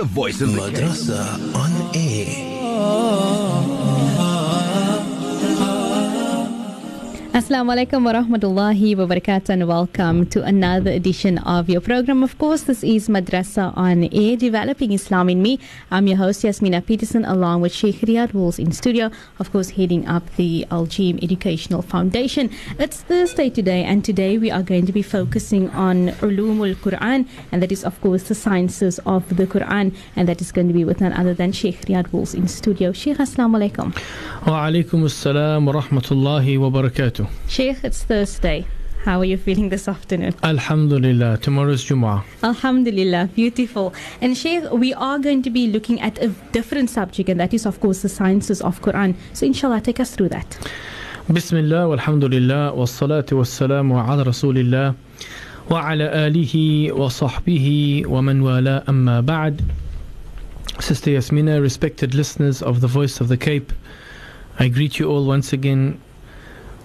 the voice of Madrasa on air. Assalamu alaikum wa rahmatullahi wa barakatuh and welcome to another edition of your program. Of course, this is Madrasa on Air, Developing Islam in Me. I'm your host Yasmina Peterson along with Sheikh Riyad Wools in studio, of course, heading up the Al Jim Educational Foundation. It's Thursday today and today we are going to be focusing on Ulumul Quran and that is, of course, the sciences of the Quran and that is going to be with none other than Sheikh Riyad Wools in studio. Sheikh, Assalamu alaikum. Wa alaikum assalam wa rahmatullahi wa barakatuh. Sheikh, it's Thursday. How are you feeling this afternoon? Alhamdulillah. Tomorrow's Jumu'ah. Alhamdulillah. Beautiful. And Sheikh, we are going to be looking at a different subject, and that is, of course, the sciences of Quran. So, inshallah, take us through that. Bismillah, walhamdulillah, wassalatu wassalamu ala rasulillah, wa ala alihi wa sahbihi wa man wala amma ba'd. Sister Yasmina, respected listeners of the Voice of the Cape, I greet you all once again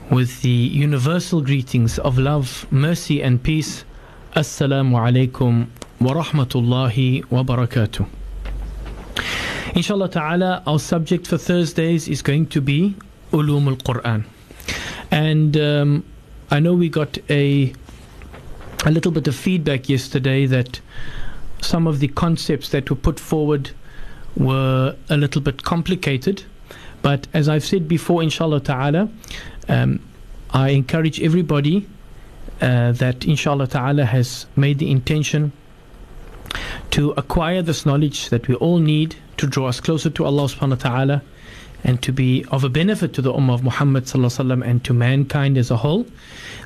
with the universal greetings of love, mercy and peace. Assalamu alaikum wa rahmatullahi wa barakatuh. Inshallah ta'ala, our subject for Thursdays is going to be Ulum al Quran. And um, I know we got a, a little bit of feedback yesterday that some of the concepts that were put forward were a little bit complicated. But as I've said before, inshallah ta'ala, um, I encourage everybody uh, that inshallah ta'ala has made the intention to acquire this knowledge that we all need to draw us closer to Allah subhanahu wa ta'ala and to be of a benefit to the Ummah of Muhammad sallallahu and to mankind as a whole,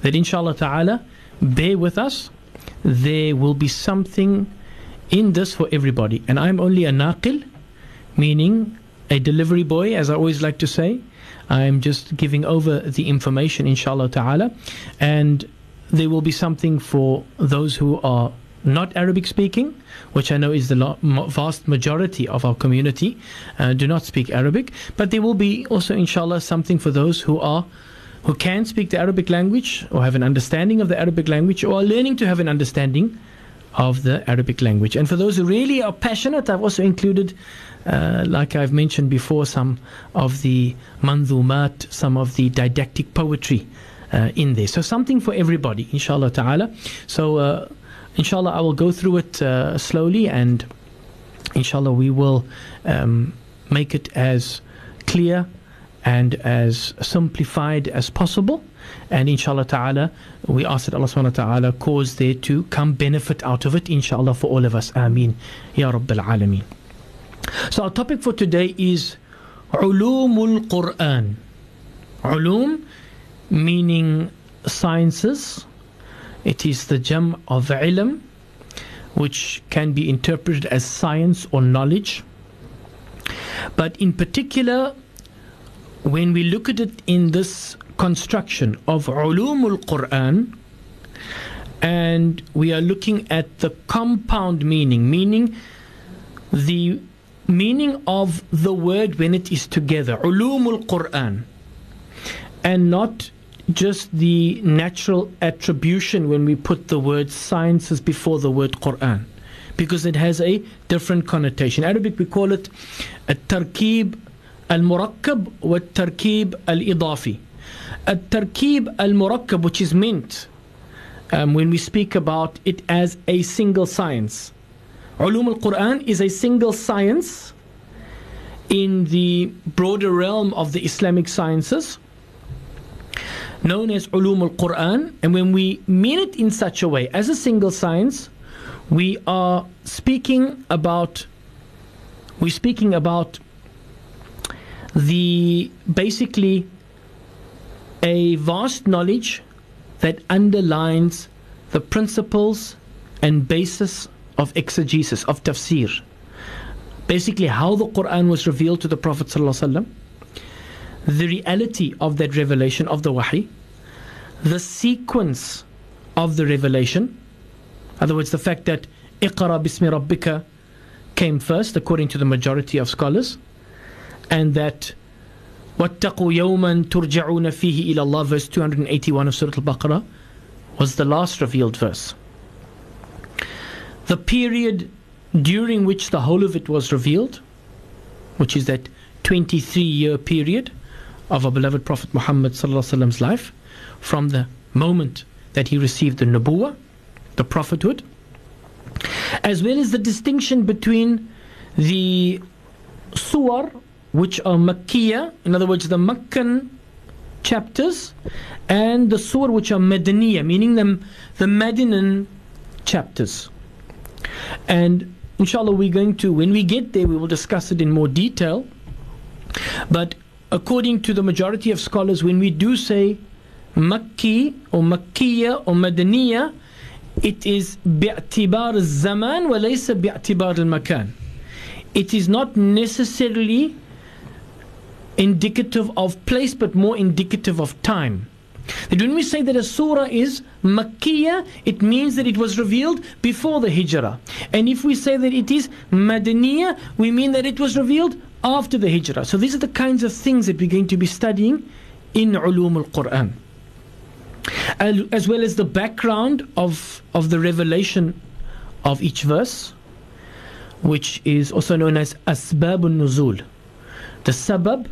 that inshallah ta'ala, bear with us. There will be something in this for everybody. And I'm only a naqil, meaning a delivery boy, as I always like to say. I'm just giving over the information, inshallah ta'ala. And there will be something for those who are not Arabic speaking, which I know is the vast majority of our community, uh, do not speak Arabic. But there will be also, inshallah, something for those who are who can speak the Arabic language or have an understanding of the Arabic language or are learning to have an understanding of the Arabic language. And for those who really are passionate, I've also included, uh, like I've mentioned before, some of the manzumat, some of the didactic poetry uh, in there. So something for everybody, inshallah ta'ala. So uh, inshallah, I will go through it uh, slowly and inshallah we will um, make it as clear and as simplified as possible. And inshallah ta'ala, we ask that Allah subhanahu wa ta'ala cause there to come benefit out of it, inshallah, for all of us. Ameen. Ya Rabbil Alameen. So our topic for today is Ulumul Quran. Ulum meaning sciences. It is the gem of ilm, which can be interpreted as science or knowledge. But in particular, when we look at it in this construction of ulumul Quran and we are looking at the compound meaning, meaning the meaning of the word when it is together, ulumul Quran, and not just the natural attribution when we put the word sciences before the word Quran, because it has a different connotation. Arabic we call it al tarkib al murakkab wa tarkib al idafi. التركيب المركب which is meant um, when we speak about it as a single science علوم القرآن is a single science in the broader realm of the Islamic sciences known as علوم القرآن and when we mean it in such a way as a single science we are speaking about we're speaking about the basically a vast knowledge that underlines the principles and basis of exegesis of tafsir. Basically how the quran was revealed to the prophet the reality of that revelation of the wahi the sequence of the revelation in other words the fact that iqra bismi rabbika came first according to the majority of scholars and that واتقوا يوما ترجعون فيه إلى الله verse 281 of Surah Al-Baqarah was the last revealed verse. The period during which the whole of it was revealed, which is that 23 year period of our beloved Prophet Muhammad's life, from the moment that he received the Nubuwah, the prophethood, as well as the distinction between the Suwar, which are Makkiya, in other words, the Makkan chapters, and the surah which are Madaniyah, meaning the, the Madinan chapters. And inshallah, we're going to, when we get there, we will discuss it in more detail. But according to the majority of scholars, when we do say Makki or Makkiya or Madaniya, it is bi'atibar zaman wa laysa bi'tibar al-makan. It is not necessarily indicative of place but more indicative of time. That when we say that a surah is Makkiyah, it means that it was revealed before the Hijrah. And if we say that it is Madaniyah, we mean that it was revealed after the Hijrah. So these are the kinds of things that we're going to be studying in Ulum al-Quran. As well as the background of, of the revelation of each verse, which is also known as Asbab al-Nuzul. The sabab,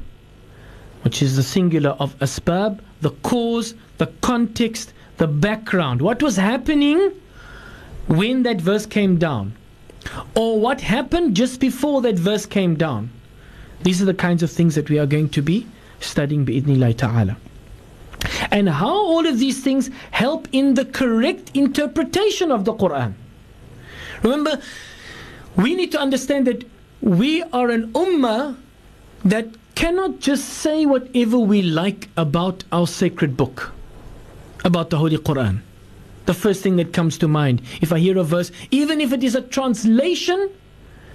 which is the singular of asbab, the cause, the context, the background. What was happening when that verse came down? Or what happened just before that verse came down? These are the kinds of things that we are going to be studying bi'idhnillah ta'ala. And how all of these things help in the correct interpretation of the Quran. Remember, we need to understand that we are an ummah that cannot just say whatever we like about our sacred book, about the Holy Quran. The first thing that comes to mind, if I hear a verse, even if it is a translation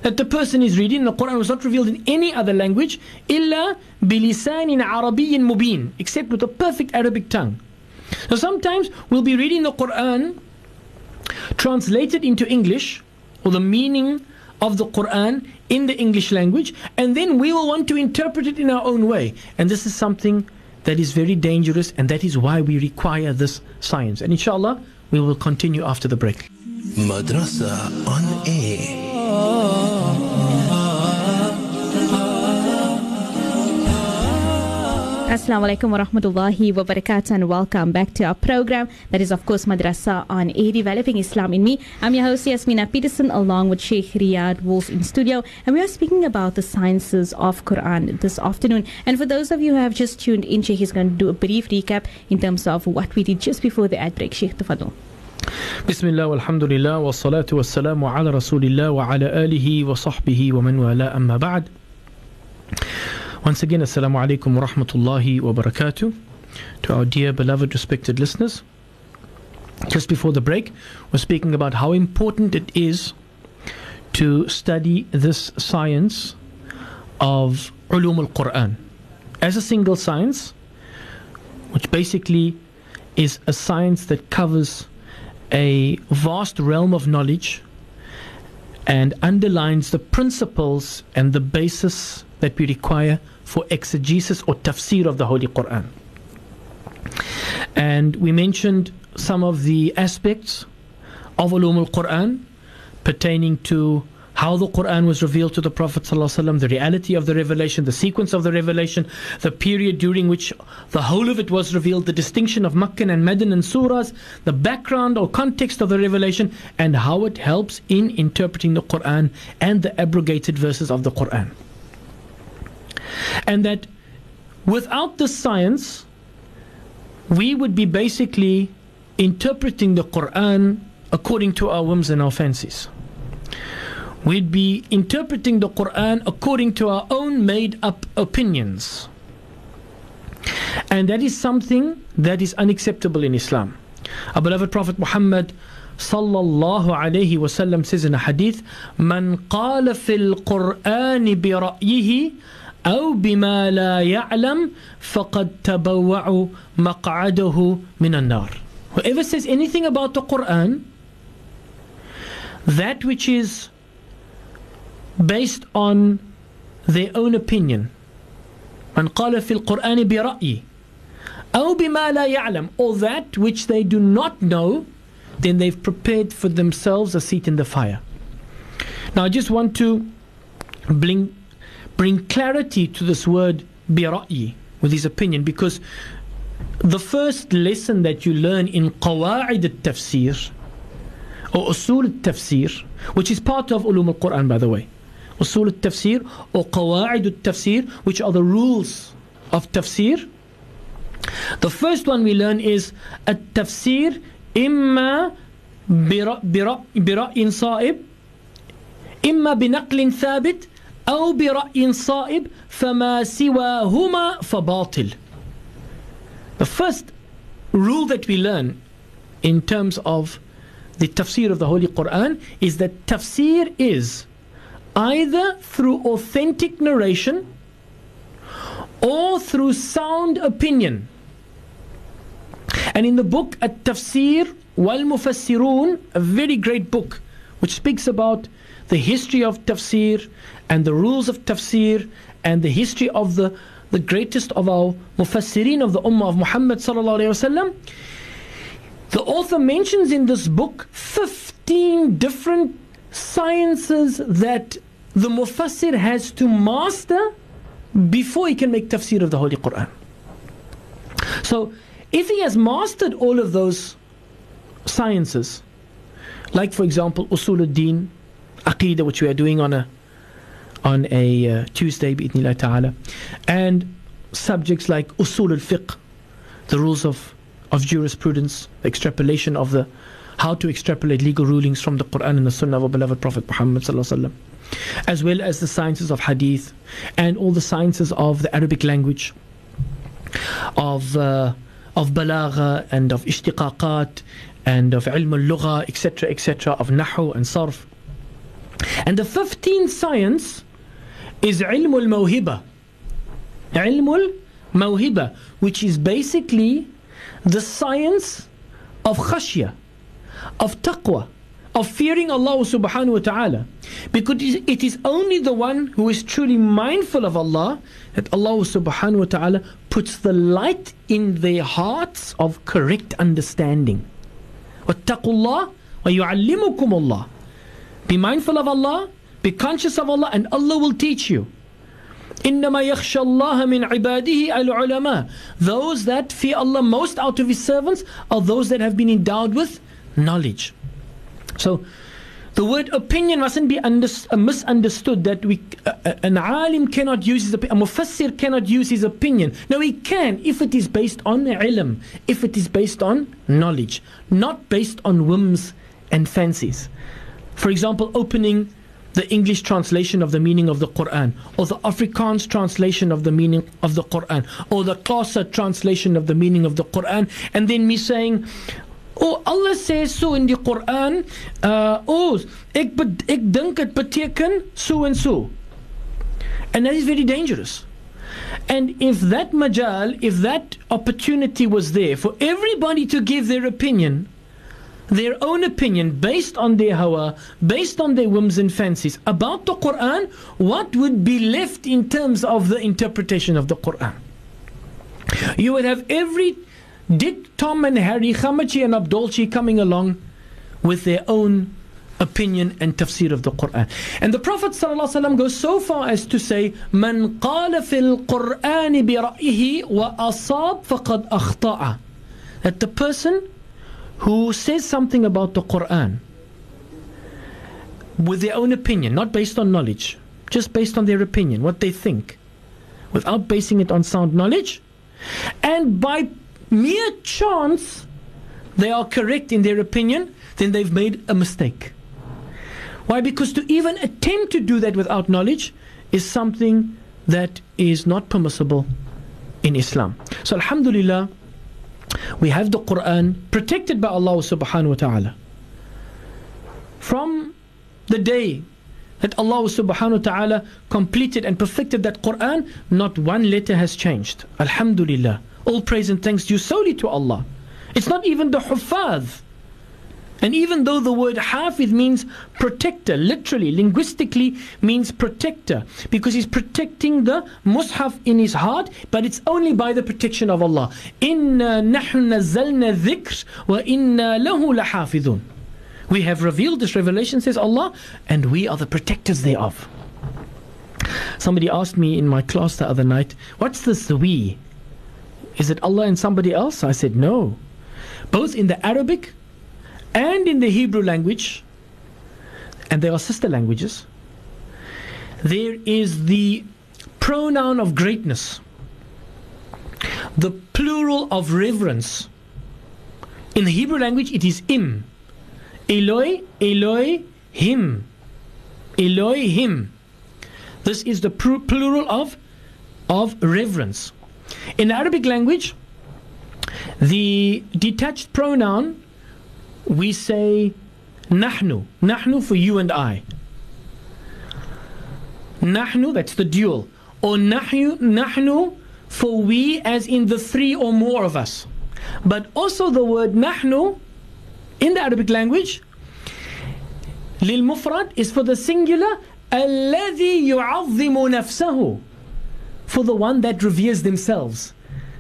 that the person is reading, the Quran was not revealed in any other language, illa bilisanin arabiyyin mubin, except with a perfect Arabic tongue. So sometimes we'll be reading the Quran translated into English, or the meaning of the Quran in the English language, and then we will want to interpret it in our own way. And this is something that is very dangerous, and that is why we require this science. And inshallah, we will continue after the break. Madrasa on air. Assalamu alaikum wa rahmatullahi wa barakatuh and welcome back to our program that is of course Madrasa on Air Developing Islam in Me. I'm your host Yasmina Peterson along with Sheikh Riyad Wolf in studio and we are speaking about the sciences of Quran this afternoon. And for those of you who have just tuned in, Sheikh is going to do a brief recap in terms of what we did just before the ad break. Sheikh Tafadul. بسم الله والحمد لله والصلاة والسلام على رسول الله وعلى آله وصحبه ومن والاه أما بعد once again, Assalamu alaikum wa rahmatullahi wa barakatuh to our dear, beloved, respected listeners. Just before the break, we're speaking about how important it is to study this science of ulum al Quran as a single science, which basically is a science that covers a vast realm of knowledge and underlines the principles and the basis that we require for exegesis or tafsir of the Holy Quran. And we mentioned some of the aspects of Ulum al Quran pertaining to how the Quran was revealed to the Prophet ﷺ, the reality of the revelation, the sequence of the revelation, the period during which the whole of it was revealed, the distinction of Makkah and Madin and surahs, the background or context of the revelation, and how it helps in interpreting the Quran and the abrogated verses of the Quran. And that without the science, we would be basically interpreting the Quran according to our whims and our fancies. We'd be interpreting the Quran according to our own made up opinions. And that is something that is unacceptable in Islam. Our beloved Prophet Muhammad sallallahu alayhi wasallam says in a hadith, "Man qala fil Quran bi أو بما لا يعلم فقد تبوع مقعده من النار Whoever says anything about the Quran that which is based on their own opinion من قال في القرآن برأي أو بما لا يعلم or that which they do not know then they've prepared for themselves a seat in the fire Now, I just want to bring, bring clarity to this word bira'i, with his opinion, because the first lesson that you learn in Qawa'id al-Tafsir, or Usul al-Tafsir, which is part of Ulum al-Quran, by the way. Usul al-Tafsir or Qawa'id al-Tafsir, which are the rules of Tafsir. The first one we learn is التفسير إما برأي صائب إما بنقل ثابت أو برأي صائب فما سواهما فباطل The first rule that we learn in terms of the tafsir of the Holy Quran is that tafsir is either through authentic narration or through sound opinion. And in the book At Tafsir wal Mufassirun, a very great book which speaks about the history of tafsir and the rules of tafsir and the history of the, the greatest of our mufassirin of the Ummah of Muhammad. The author mentions in this book 15 different sciences that the mufassir has to master before he can make tafsir of the Holy Quran. So, if he has mastered all of those sciences, like for example, usul al-din, aqidah, which we are doing on a on a uh, Tuesday, bi'idhnillah ta'ala, and subjects like usul al-fiqh, the rules of of jurisprudence, extrapolation of the how to extrapolate legal rulings from the Quran and the Sunnah of our beloved Prophet Muhammad as well as the sciences of hadith and all the sciences of the Arabic language, of uh, of balagha and of ishtiqaqat and of ilm al-lugha, etc., etc., of nahu and sarf. And the 15th science is ilm al-mawhiba. Ilm al-mawhiba, which is basically the science of khashya, of taqwa, of fearing Allah subhanahu wa ta'ala. Because it is only the one who is truly mindful of Allah that Allah subhanahu wa ta'ala puts the light in their hearts of correct understanding. وَاتَّقُوا اللَّهِ وَيُعَلِّمُكُمُ اللَّهِ Be mindful of Allah, be conscious of Allah, and Allah will teach you. إنما يخشى الله من عباده العلماء Those that fear Allah most out of His servants are those that have been endowed with knowledge. So the word opinion mustn't be under, uh, misunderstood that we, uh, uh, an alim cannot use his opinion, a mufassir cannot use his opinion. No, he can if it is based on ilm, if it is based on knowledge, not based on whims and fancies. For example, opening the English translation of the meaning of the Quran, or the Afrikaans translation of the meaning of the Quran, or the Xhosa translation of the meaning of the Quran, and then me saying, Oh, Allah says so in the Quran. Uh, oh, ek, ek dink het beteken so and so. And that is very dangerous. And if that majal, if that opportunity was there for everybody to give their opinion, their own opinion based on their hawa, based on their whims and fancies about the Quran, what would be left in terms of the interpretation of the Quran? You would have every Dick, Tom, and Harry, Khamachi, and Abdulchi coming along with their own opinion and tafsir of the Quran. And the Prophet ﷺ goes so far as to say, Man qala fil Qur'ani bi ra'ihi wa asab faqad akhta'a. That the person who says something about the Quran with their own opinion, not based on knowledge, just based on their opinion, what they think, without basing it on sound knowledge, and by mere chance they are correct in their opinion, then they've made a mistake. Why? Because to even attempt to do that without knowledge is something that is not permissible in Islam. So, Alhamdulillah, we have the Quran protected by Allah subhanahu wa ta'ala. From the day that Allah subhanahu wa ta'ala completed and perfected that Quran, not one letter has changed. Alhamdulillah. All praise and thanks due solely to Allah. It's not even the Hufaz. And even though the word Hafiz means protector, literally, linguistically means protector, because he's protecting the Mus'haf in his heart, but it's only by the protection of Allah. Inna nahnu nazzalna dhikr wa inna lahu lahafidhun. We have revealed this revelation, says Allah, and we are the protectors thereof. Somebody asked me in my class the other night, What's this we? Is it Allah and somebody else? I said, No. Both in the Arabic and in the Hebrew language, and they are sister languages, there is the pronoun of greatness, the plural of reverence. In the Hebrew language, it is im. Eloi, Eloi, him. Eloi, him. This is the plural of, of reverence. In Arabic language, the detached pronoun, we say nahnu. Nahnu for you and I. Nahnu, that's the dual. Or nahnu, nahnu for we as in the three or more of us. But also the word nahnu in the Arabic language, للمفرد is for the singular الذي يعظم نفسه for the one that reveres themselves.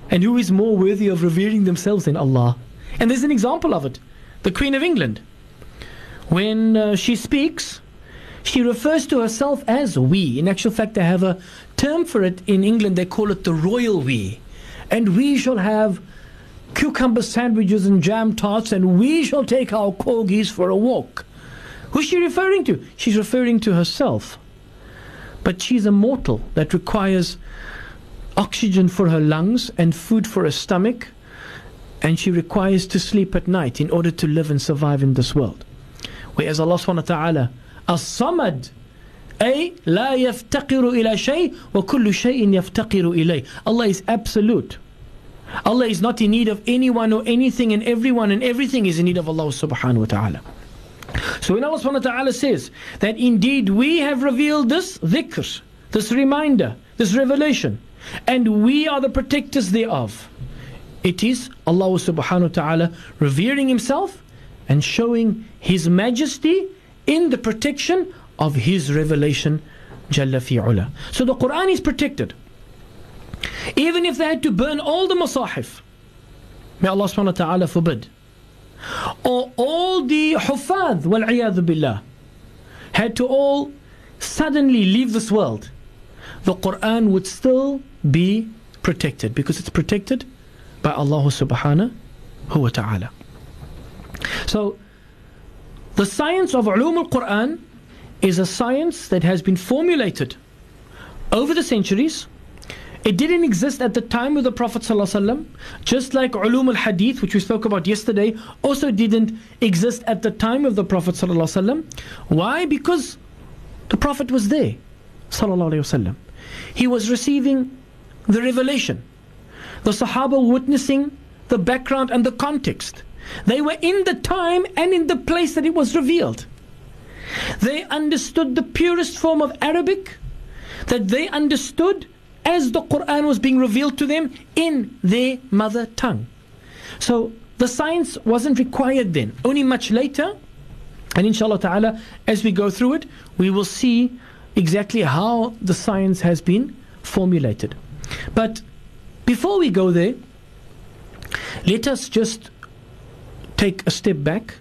And who is more worthy of revering themselves than Allah? And there's an example of it. The Queen of England. When uh, she speaks, she refers to herself as we. In actual fact, they have a term for it in England. They call it the royal we. And we shall have cucumber sandwiches and jam tarts, and we shall take our corgis for a walk. Who's she referring to? She's referring to herself. But she's a mortal that requires oxygen for her lungs and food for her stomach, and she requires to sleep at night in order to live and survive in this world. Whereas Allah subhanahu wa ta'ala, as-samad, أي لا يفتقر إلى شيء وكل شيء يفتقر إليه. Allah is absolute. Allah is not in need of anyone or anything and everyone and everything is in need of Allah subhanahu wa ta'ala. So when Allah subhanahu wa ta'ala says that indeed we have revealed this dhikr, this reminder, this revelation, and we are the protectors thereof, it is Allah subhanahu wa ta'ala revering Himself and showing His majesty in the protection of His revelation Jalla fi'ula. So the Quran is protected. Even if they had to burn all the masahif, may Allah subhanahu wa ta'ala forbid or all the hufad wal billah had to all suddenly leave this world, the Quran would still be protected because it's protected by Allah subhanahu wa ta'ala. So the science of ulum al-Quran is a science that has been formulated over the centuries it didn't exist at the time of the Prophet ﷺ, just like ulum al hadith, which we spoke about yesterday, also didn't exist at the time of the Prophet. ﷺ. Why? Because the Prophet was there. ﷺ. He was receiving the revelation. The Sahaba witnessing the background and the context. They were in the time and in the place that it was revealed. They understood the purest form of Arabic, that they understood as the Quran was being revealed to them in their mother tongue. So the science wasn't required then, only much later. And inshallah ta'ala, as we go through it, we will see exactly how the science has been formulated. But before we go there, let us just take a step back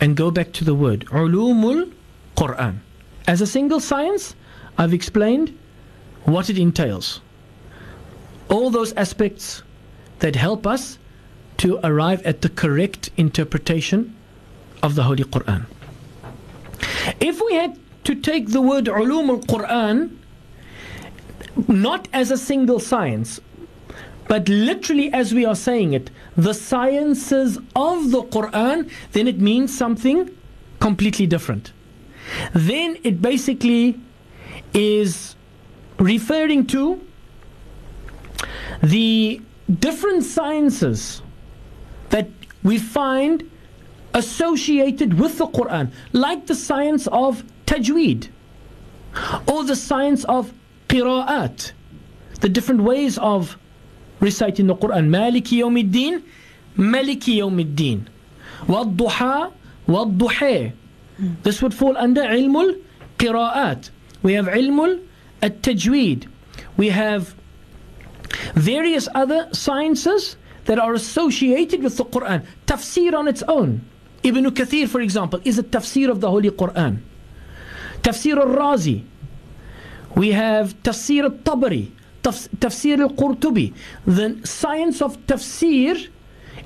and go back to the word ulumul Quran. As a single science, I've explained what it entails. All those aspects that help us to arrive at the correct interpretation of the Holy Quran. If we had to take the word ulum al Quran not as a single science, but literally as we are saying it, the sciences of the Quran, then it means something completely different. Then it basically is referring to the different sciences that we find associated with the Quran, like the science of tajweed or the science of qira'at, the different ways of reciting the Quran. Maliki yawmiddin, Maliki yawmiddin. Wadduha, wadduha. This would fall under ilmul qira'at. We have ilmul at-tajweed. We have various other sciences that are associated with the Quran. Tafsir on its own. Ibn Kathir, for example, is a tafsir of the Holy Quran. Tafsir al-Razi. We have Tafsir al-Tabari, Tafsir al-Qurtubi. The science of tafsir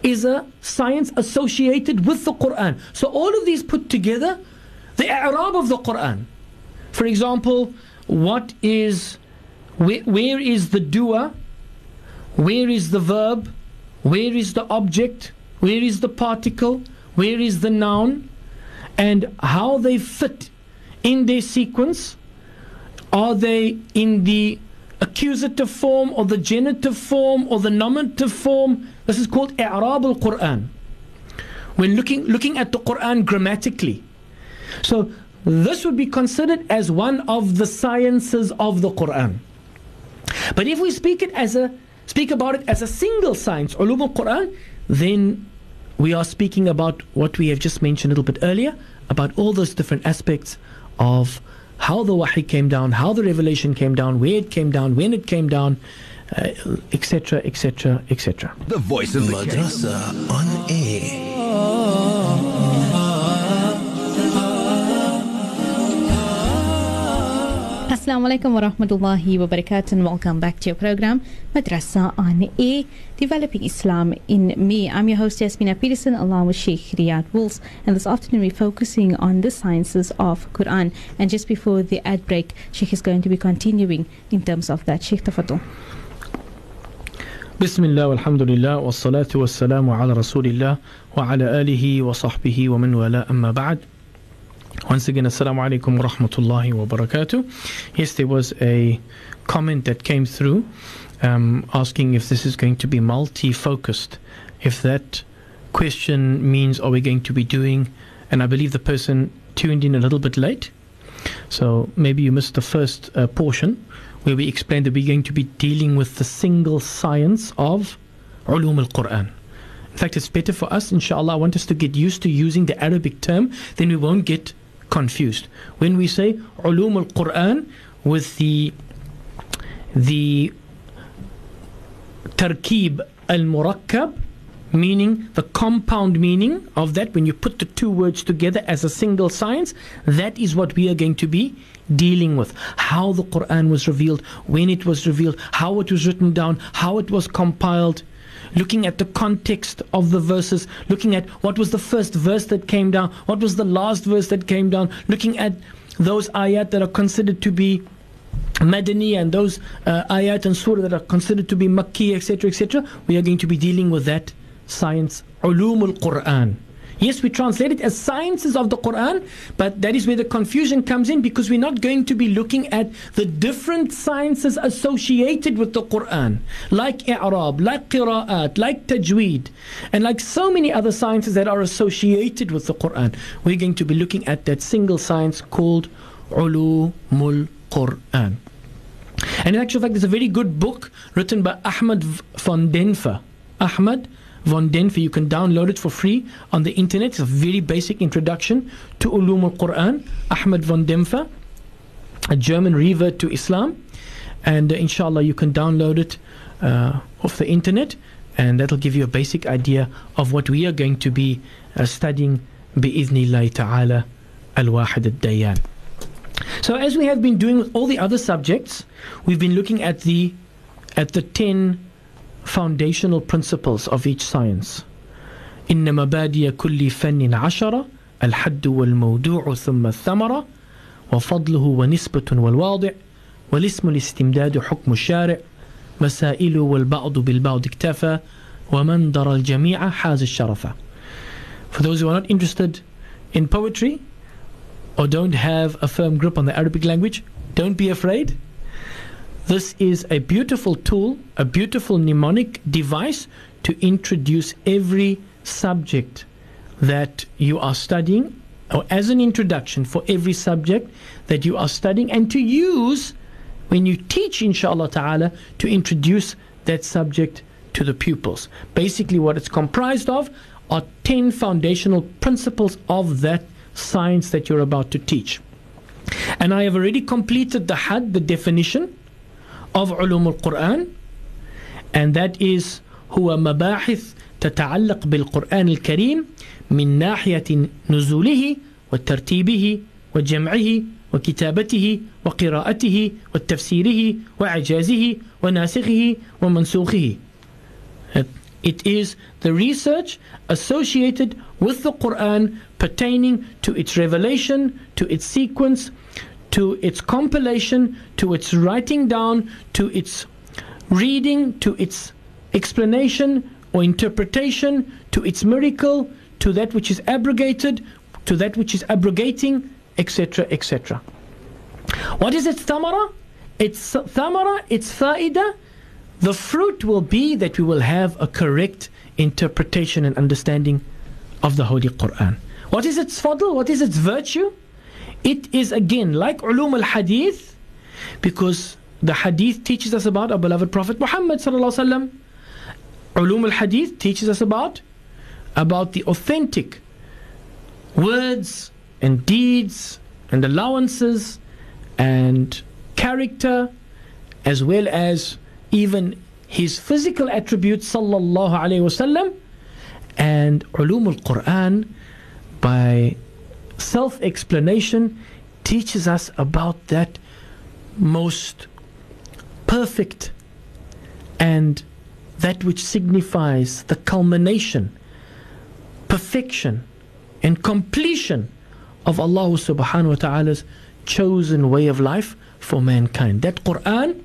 is a science associated with the Quran. So all of these put together, the i'rab of the Quran. For example, what is where, where is the doer? Where is the verb? Where is the object? Where is the particle? Where is the noun? And how they fit in their sequence. Are they in the accusative form or the genitive form or the nominative form? This is called i'rab al-Quran. When looking looking at the Quran grammatically. So this would be considered as one of the sciences of the Quran. But if we speak it as a speak about it as a single science, ulum al-Quran, then we are speaking about what we have just mentioned a little bit earlier about all those different aspects of how the wahi came down, how the revelation came down, where it came down, when it came down, etc., etc., etc. The voice of the Madrasa on air. Assalamu alaikum wa rahmatullahi wa barakatuh and welcome back to your program Madrasa on Air Developing Islam in Me. I'm your host Yasmina Peterson along with Sheikh Riyad Wools and this afternoon we're focusing on the sciences of Quran and just before the ad break Sheikh is going to be continuing in terms of that. Sheikh Tafadul. بسم الله والحمد لله والصلاة والسلام على رسول الله وعلى آله وصحبه ومن والاه أما بعد once again, Assalamu alaikum wa rahmatullahi wa barakatuh. Yes, there was a comment that came through um, asking if this is going to be multi focused. If that question means, are we going to be doing, and I believe the person tuned in a little bit late. So maybe you missed the first uh, portion where we explained that we're going to be dealing with the single science of ulum al Quran. In fact, it's better for us, inshallah. I want us to get used to using the Arabic term, then we won't get confused. When we say ulum al Quran with the the tarkib al murakkab, meaning the compound meaning of that, when you put the two words together as a single science, that is what we are going to be dealing with. How the Quran was revealed, when it was revealed, how it was written down, how it was compiled looking at the context of the verses, looking at what was the first verse that came down, what was the last verse that came down, looking at those ayat that are considered to be Madani and those uh, ayat and surah that are considered to be Makki, etc., etc., we are going to be dealing with that science, ulumul Quran. Yes, we translate it as sciences of the Quran, but that is where the confusion comes in because we're not going to be looking at the different sciences associated with the Quran, like i'rab, like qira'at, like tajweed, and like so many other sciences that are associated with the Quran. We're going to be looking at that single science called ulumul Quran. And in actual fact, there's a very good book written by Ahmad van Denffer. Ahmad von Denffer. You can download it for free on the internet. It's a very basic introduction to Ulum al Quran. Ahmed von Denffer, a German revert to Islam. And uh, inshallah, you can download it uh, off the internet, and that'll give you a basic idea of what we are going to be uh, studying bi'idhnillahi ta'ala al-wahid al-dayan. So as we have been doing with all the other subjects, we've been looking at the at the 10 foundational principles of each science إن مبادئ كل فن عشرة الحد والموضوع ثم الثمرة وفضله ونسبة والواضع والاسم الاستمداد حكم الشارع مسائل والبعض بالبعض اكتفى ومن درى الجميع حاز الشرف For those who are not interested in poetry or don't have a firm grip on the Arabic language, don't be afraid. This is a beautiful tool, a beautiful mnemonic device to introduce every subject that you are studying, or as an introduction for every subject that you are studying, and to use when you teach, inshallah ta'ala, to introduce that subject to the pupils. Basically, what it's comprised of are 10 foundational principles of that science that you're about to teach. And I have already completed the had, the definition of علوم القرآن and that is هو مباحث تتعلق بالقرآن الكريم من ناحية نزوله وترتيبه وجمعه وكتابته وقراءته وتفسيره وإعجازه وناسخه ومنسوخه It is the research associated with the Quran pertaining to its revelation, to its sequence, to its compilation, to its writing down, to its reading, to its explanation or interpretation, to its miracle, to that which is abrogated, to that which is abrogating, etc., etc. What is its thamara? Its thamara, its faida, the fruit will be that we will have a correct interpretation and understanding of the Holy Quran. What is its fadl? What is its virtue? It is again like ulum al hadith because the hadith teaches us about our beloved Prophet Muhammad sallallahu Ulum al hadith teaches us about about the authentic words and deeds and allowances and character as well as even his physical attributes sallallahu alaihi wasallam and ulum al-Quran by self-explanation teaches us about that most perfect and that which signifies the culmination perfection and completion of Allah subhanahu wa ta'ala's chosen way of life for mankind that Quran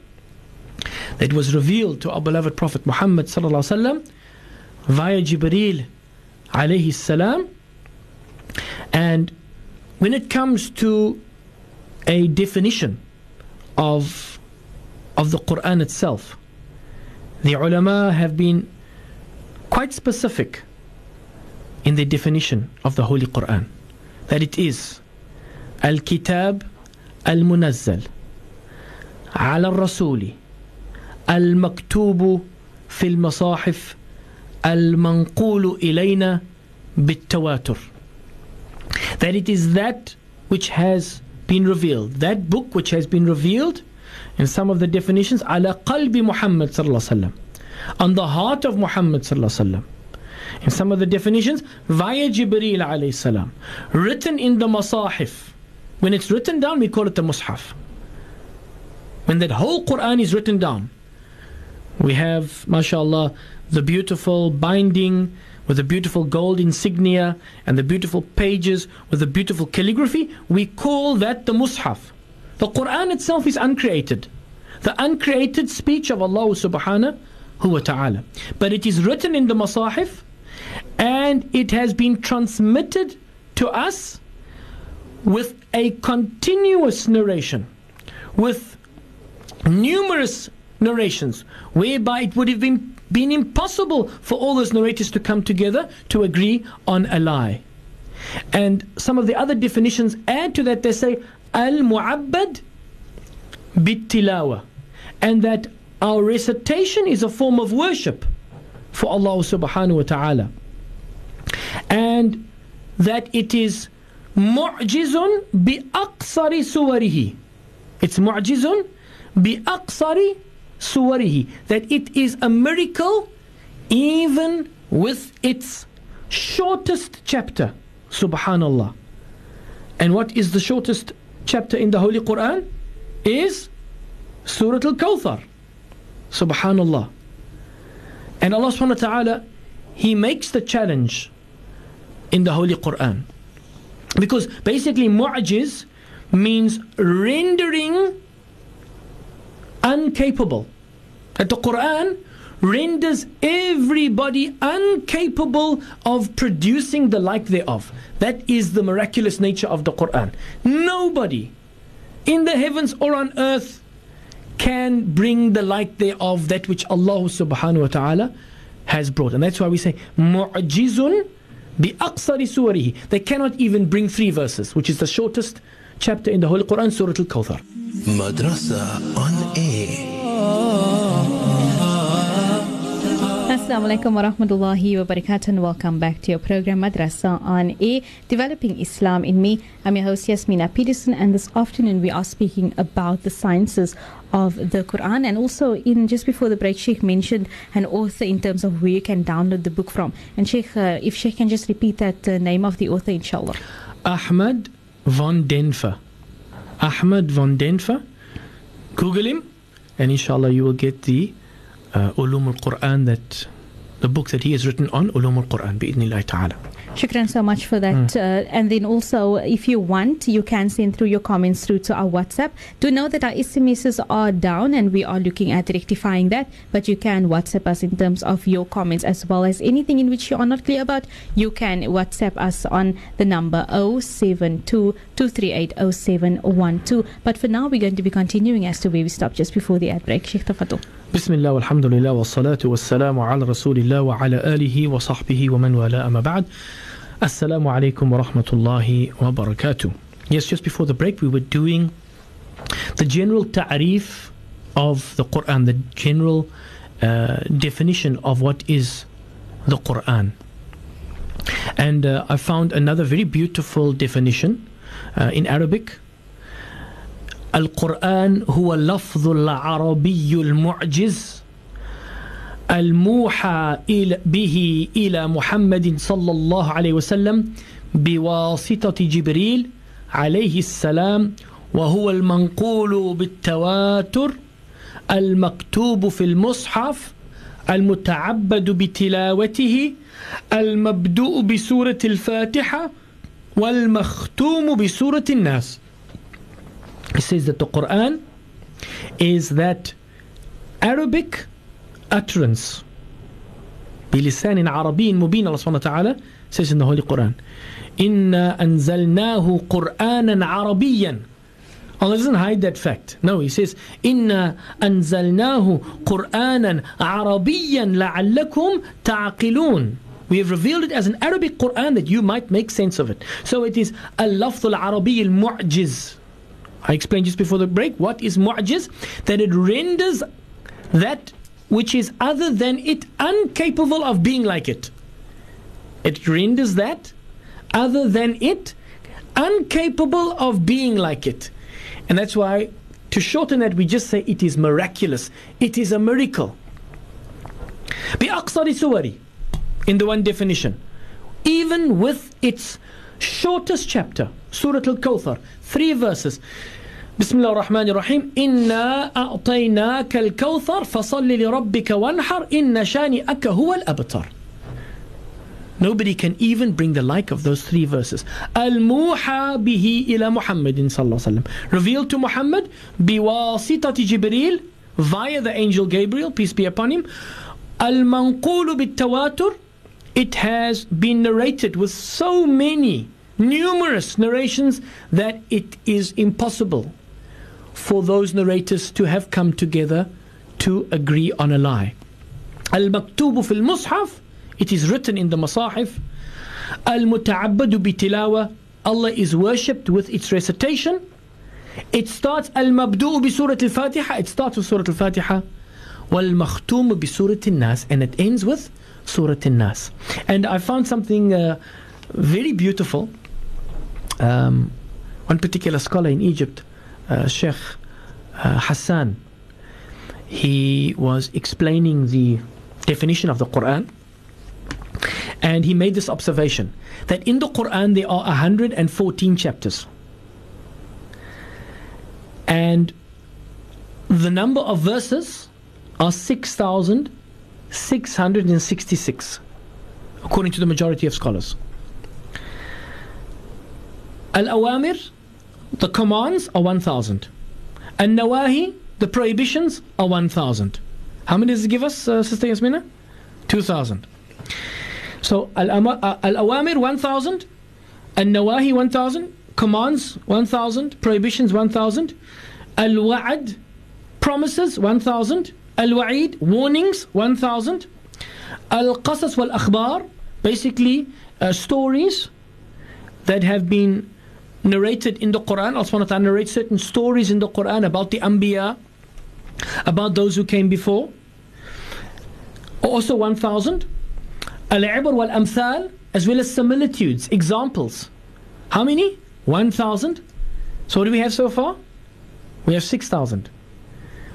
that was revealed to our beloved Prophet Muhammad sallallahu via Jibreel alayhi salam. And when it comes to a definition of, of the Quran itself, the ulama have been quite specific in the definition of the Holy Quran that it is Al Kitab Al Munazzal, Al Rasuli, Al Maktubu fil Masahif, Al Manqulu ilayna bit Tawatur that it is that which has been revealed, that book which has been revealed, in some of the definitions, ala qalbi Muhammad sallallahu on the heart of Muhammad sallallahu some of the definitions via Jibreel alayhi written in the masahif. When it's written down, we call it the mushaf. When that whole Quran is written down, we have, mashallah, the beautiful binding with the beautiful gold insignia and the beautiful pages with the beautiful calligraphy. We call that the Mus'haf. The Quran itself is uncreated. The uncreated speech of Allah subhanahu wa ta'ala. But it is written in the Masahif and it has been transmitted to us with a continuous narration, with numerous narrations, whereby it would have been, been impossible for all those narrators to come together to agree on a lie. And some of the other definitions add to that, they say, Al Mu'abbad bit-tilawa. And that our recitation is a form of worship for Allah subhanahu wa ta'ala. And that it is mu'jizun bi aqsari suwarihi. It's mu'jizun bi aqsari suwarihi, that it is a miracle even with its shortest chapter. Subhanallah. And what is the shortest chapter in the Holy Quran? Is Surah Al Kawthar. Subhanallah. And Allah subhanahu wa ta'ala, He makes the challenge in the Holy Quran. Because basically, mu'ajiz means rendering uncapable. That the Quran renders everybody uncapable of producing the like thereof. That is the miraculous nature of the Quran. Nobody in the heavens or on earth can bring the like thereof, that which Allah subhanahu wa ta'ala has brought. And that's why we say, mu'jizun bi aqsari suwarihi. They cannot even bring three verses, which is the shortest chapter in the Holy Quran, Surah Al-Kawthar. Madrasa on air. Assalamu alaikum wa rahmatullahi wa barakatuh and welcome back to your program Madrasa on A Developing Islam in Me. I'm your host Yasmina Peterson and this afternoon we are speaking about the sciences of the Quran and also in just before the break Sheikh mentioned an author in terms of where you can download the book from and Sheikh uh, if Sheikh can just repeat that uh, name of the author inshallah. Ahmad von Denffer. Ahmad von Denffer. Google him, and inshallah you will get the uh, Ulum al Quran that the book that he has written on Ulum al Quran, bi'idnillahi ta'ala. Shukran so much for that. Uh, and then also, if you want, you can send through your comments through to our WhatsApp. Do know that our SMSs are down and we are looking at rectifying that. But you can WhatsApp us in terms of your comments as well as anything in which you are not clear about. You can WhatsApp us on the number 072 But for now, we're going to be continuing as to where we stopped just before the ad break. Sheikh Tafadul. بسم الله والحمد لله والصلاة والسلام على رسول الله وعلى آله وصحبه ومن والاه أما بعد السلام عليكم ورحمة الله وبركاته Yes, just before the break we were doing the general ta'rif of the Quran, the general uh, definition of what is the Quran. And uh, I found another very beautiful definition uh, in Arabic القرآن هو اللفظ العربي المعجز الموحى به إلى محمد صلى الله عليه وسلم بواسطة جبريل عليه السلام وهو المنقول بالتواتر المكتوب في المصحف المتعبد بتلاوته المبدوء بسورة الفاتحة والمختوم بسورة الناس. He says that the Quran is that Arabic utterance بلسان عربي مبين الله سبحانه وتعالى says in the Holy Quran إنا أنزلناه قرآنا عربيا Allah doesn't hide that fact. No, He says, إِنَّا أَنزَلْنَاهُ قُرْآنًا عَرَبِيًّا لَعَلَّكُمْ تَعْقِلُونَ We have revealed it as an Arabic Quran that you might make sense of it. So it is اللفظ العربي المعجز I explained just before the break what is mu'jiz that it renders that which is other than it incapable of being like it it renders that other than it incapable of being like it and that's why to shorten that we just say it is miraculous it is a miracle بأقصر سوري in the one definition even with its shortest chapter Surah Al-Kawthar three verses بسم الله الرحمن الرحيم إنا أعطيناك الكوثر فصل لربك وانحر إن شانئك هو الأبتر Nobody can even bring the like of those three verses. الموحى به إلى محمد صلى الله عليه وسلم. Revealed to Muhammad بواسطة جبريل via the angel Gabriel, peace be upon him. المنقول بالتواتر It has been narrated with so many numerous narrations that it is impossible for those narrators to have come together to agree on a lie. Al maktubu fil mushaf, it is written in the masahif. Al muta'abbadu bitilawa, Allah is worshipped with its recitation. It starts al mabdu'u bi surat al fatiha, it starts with surat al fatiha. Wal makhtumu bi surat al nas, and it ends with surat al nas. And I found something uh, very beautiful um, one particular scholar in Egypt uh, Sheikh uh, Hassan, he was explaining the definition of the Quran. And he made this observation that in the Quran there are 114 chapters. And the number of verses are 6,666, according to the majority of scholars. Al Awamir, the commands are 1,000. And Nawahi, the prohibitions are 1,000. How many does it give us, uh, Sister Yasmina? 2,000. So Al Awamir 1,000, and Nawahi 1,000, commands 1,000, prohibitions 1,000, Al Wa'ad, promises 1,000, Al Wa'id, warnings 1,000, Al Qasas wal Akhbar, basically uh, stories that have been narrated in the Quran. Allah subhanahu wa ta'ala narrates certain stories in the Quran about the Anbiya, about those who came before. also 1000. Al-ibr wal-amthal, as well as similitudes, examples. How many? 1000. So what do we have so far? We have 6000.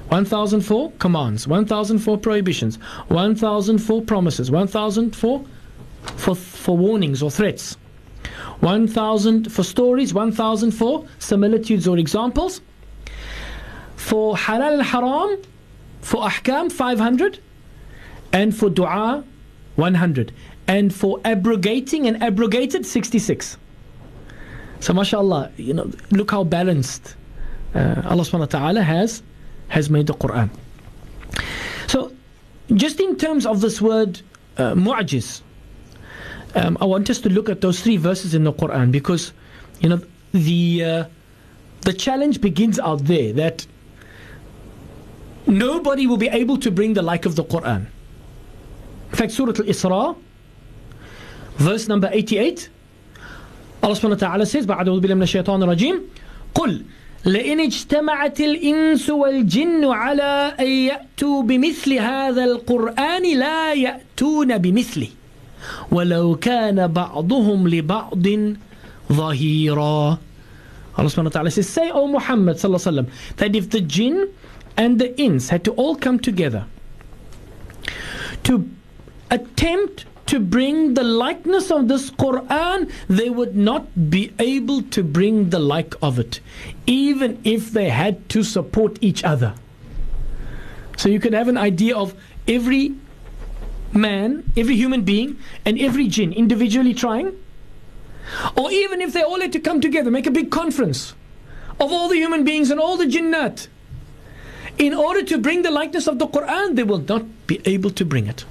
1004 commands, 1004 prohibitions, 1004 promises, 1004 for, for warnings or threats, 1000 for stories, 1000 for similitudes or examples, for halal haram, for ahkam 500, and for dua 100, and for abrogating and abrogated 66. So mashallah, you know, look how balanced uh, Allah subhanahu wa ta'ala has has made the Quran. So, just in terms of this word uh, um, I want us to look at those three verses in the Quran because, you know, the uh, the challenge begins out there that nobody will be able to bring the like of the Quran. In fact, Surah Al-Isra, verse number 88, Allah subhanahu wa ta'ala says, بعد أعوذ بالله من الشيطان الرجيم قل لئن اجتمعت الإنس والجن على أن يأتوا بمثل هذا القرآن لا يأتون بمثله ولو كان بعضهم لبعض ظهيرا Allah subhanahu wa ta'ala says, Say, O Muhammad sallallahu alayhi wa sallam, that if the jinn and the ins had to all come together to attempt to bring the likeness of this Quran, they would not be able to bring the like of it, even if they had to support each other. So you can have an idea of every man, every human being, and every jinn individually trying. Or even if they all had to come together, make a big conference of all the human beings and all the jinnat. In order to bring the likeness of the Quran, they will not be able to bring it.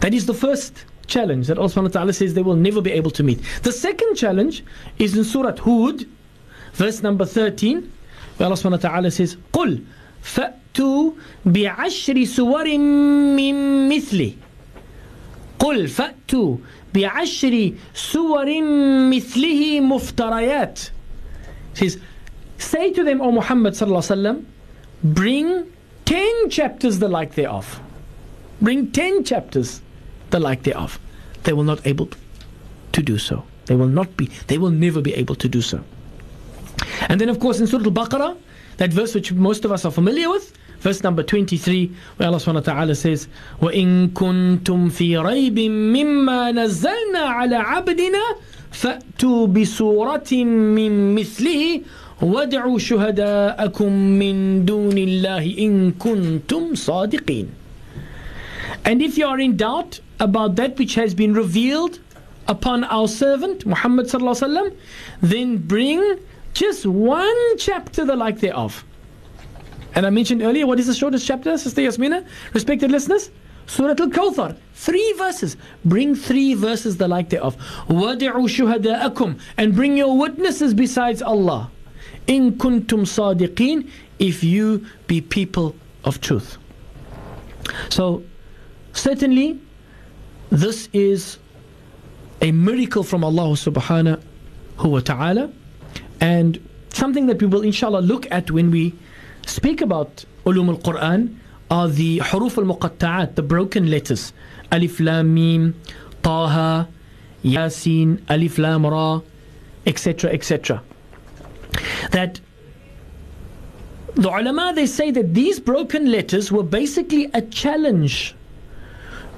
That is the first challenge that Allah says they will never be able to meet. The second challenge is in Surah Hud, verse number 13, where Allah says, قُلْ فَأْتُوا بِعَشْرِ سُوَرٍ مِّن مِثْلِهِ قل فأتوا بعشر سور مثله مفتريات says say to them O Muhammad sallallahu alaihi wasallam bring 10 chapters the like thereof bring 10 chapters the like thereof. They will not able to do so. They will not be, they will never be able to do so. And then of course in Surah Al-Baqarah, that verse which most of us are familiar with, verse number 23, where Allah subhanahu wa ta'ala says, وَإِن كُنتُمْ فِي رَيْبٍ مِّمَّا نَزَّلْنَا عَلَى عَبْدِنَا فَأْتُوا بِسُورَةٍ مِّن مِثْلِهِ وَادْعُوا شُهَدَاءَكُم مِّن دُونِ اللَّهِ إِن كُنتُمْ صَادِقِينَ And if you are in doubt about that which has been revealed upon our servant Muhammad sallallahu alaihi wasallam, then bring just one chapter the like thereof. And I mentioned earlier, what is the shortest chapter, Sister Yasmina? Respected listeners? Surah Al-Kawthar. Three verses. Bring three verses the like thereof. وَدِعُوا شُهَدَاءَكُمْ And bring your witnesses besides Allah. In kuntum sadiqeen If you be people of truth. So, certainly, this is a miracle from Allah subhanahu wa ta'ala and something that we will inshallah look at when we speak about ulum al-Quran are the huruf al-muqatta'at, the broken letters. Alif Lam Mim, Taha, Yasin, Alif Lam Ra, etc. etc. That the ulama they say that these broken letters were basically a challenge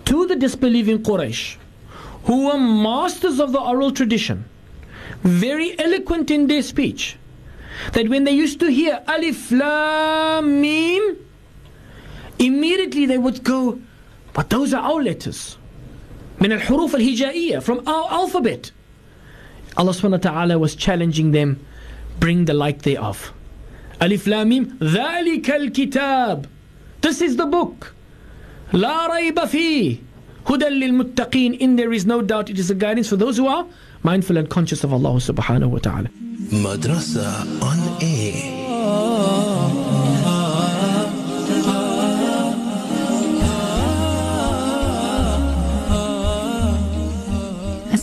to the disbelieving Quraysh, who were masters of the oral tradition, very eloquent in their speech, that when they used to hear Alif Lam Mim, immediately they would go, but those are our letters. من الحروف الهجائية from our alphabet. Allah subhanahu wa ta'ala was challenging them, bring the like thereof. Alif Lam Mim, ذلك الكتاب. This is the book. لا ريب فيه هدى للمتقين in there is no doubt it is a guidance for those who are mindful and conscious of Allah subhanahu wa ta'ala Madrasa on air.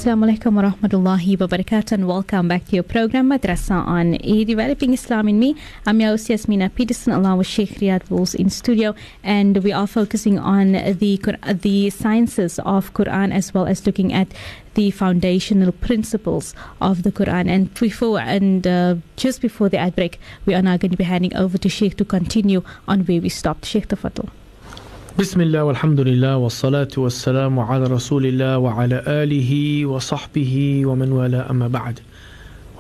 Assalamu alaikum wa rahmatullahi wa barakatuh and welcome back to your program Madrasa on a Developing Islam in Me. I'm your host Yasmina Peterson along with Sheikh Riyad Rules in studio and we are focusing on the the sciences of Quran as well as looking at the foundational principles of the Quran. And before and uh, just before the ad break, we are now going to be handing over to Sheikh to continue on where we stopped. Sheikh Tafatul. بسم الله والحمد لله والصلاة والسلام على رسول الله وعلى آله وصحبه ومن والاه أما بعد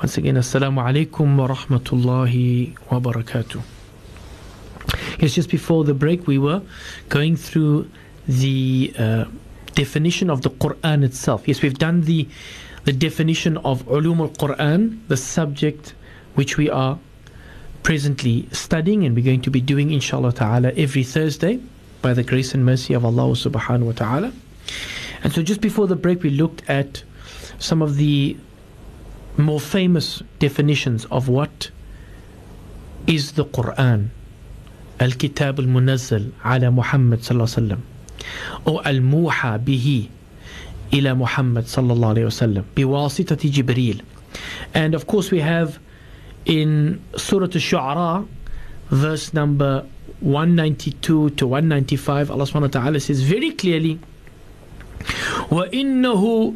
Once again, Assalamu alaikum wa rahmatullahi wa barakatuh. Yes, just before the break, we were going through the uh, definition of the Quran itself. Yes, we've done the, the definition of ulum al-Quran, the subject which we are presently studying and we're going to be doing inshallah ta'ala every Thursday by the grace and mercy of Allah subhanahu wa ta'ala. And so just before the break, we looked at some of the more famous definitions of what is the Quran. Al-Kitab al-Munazzal ala Muhammad sallallahu. Or al-Muha bihi ila Muhammad sallallahu alaihi wasallam. Biwasitati Jibreel. And of course we have in Surah Al-Shu'ara verse number 192 to 195, Allah subhanahu wa ta'ala says very clearly, وَإِنَّهُ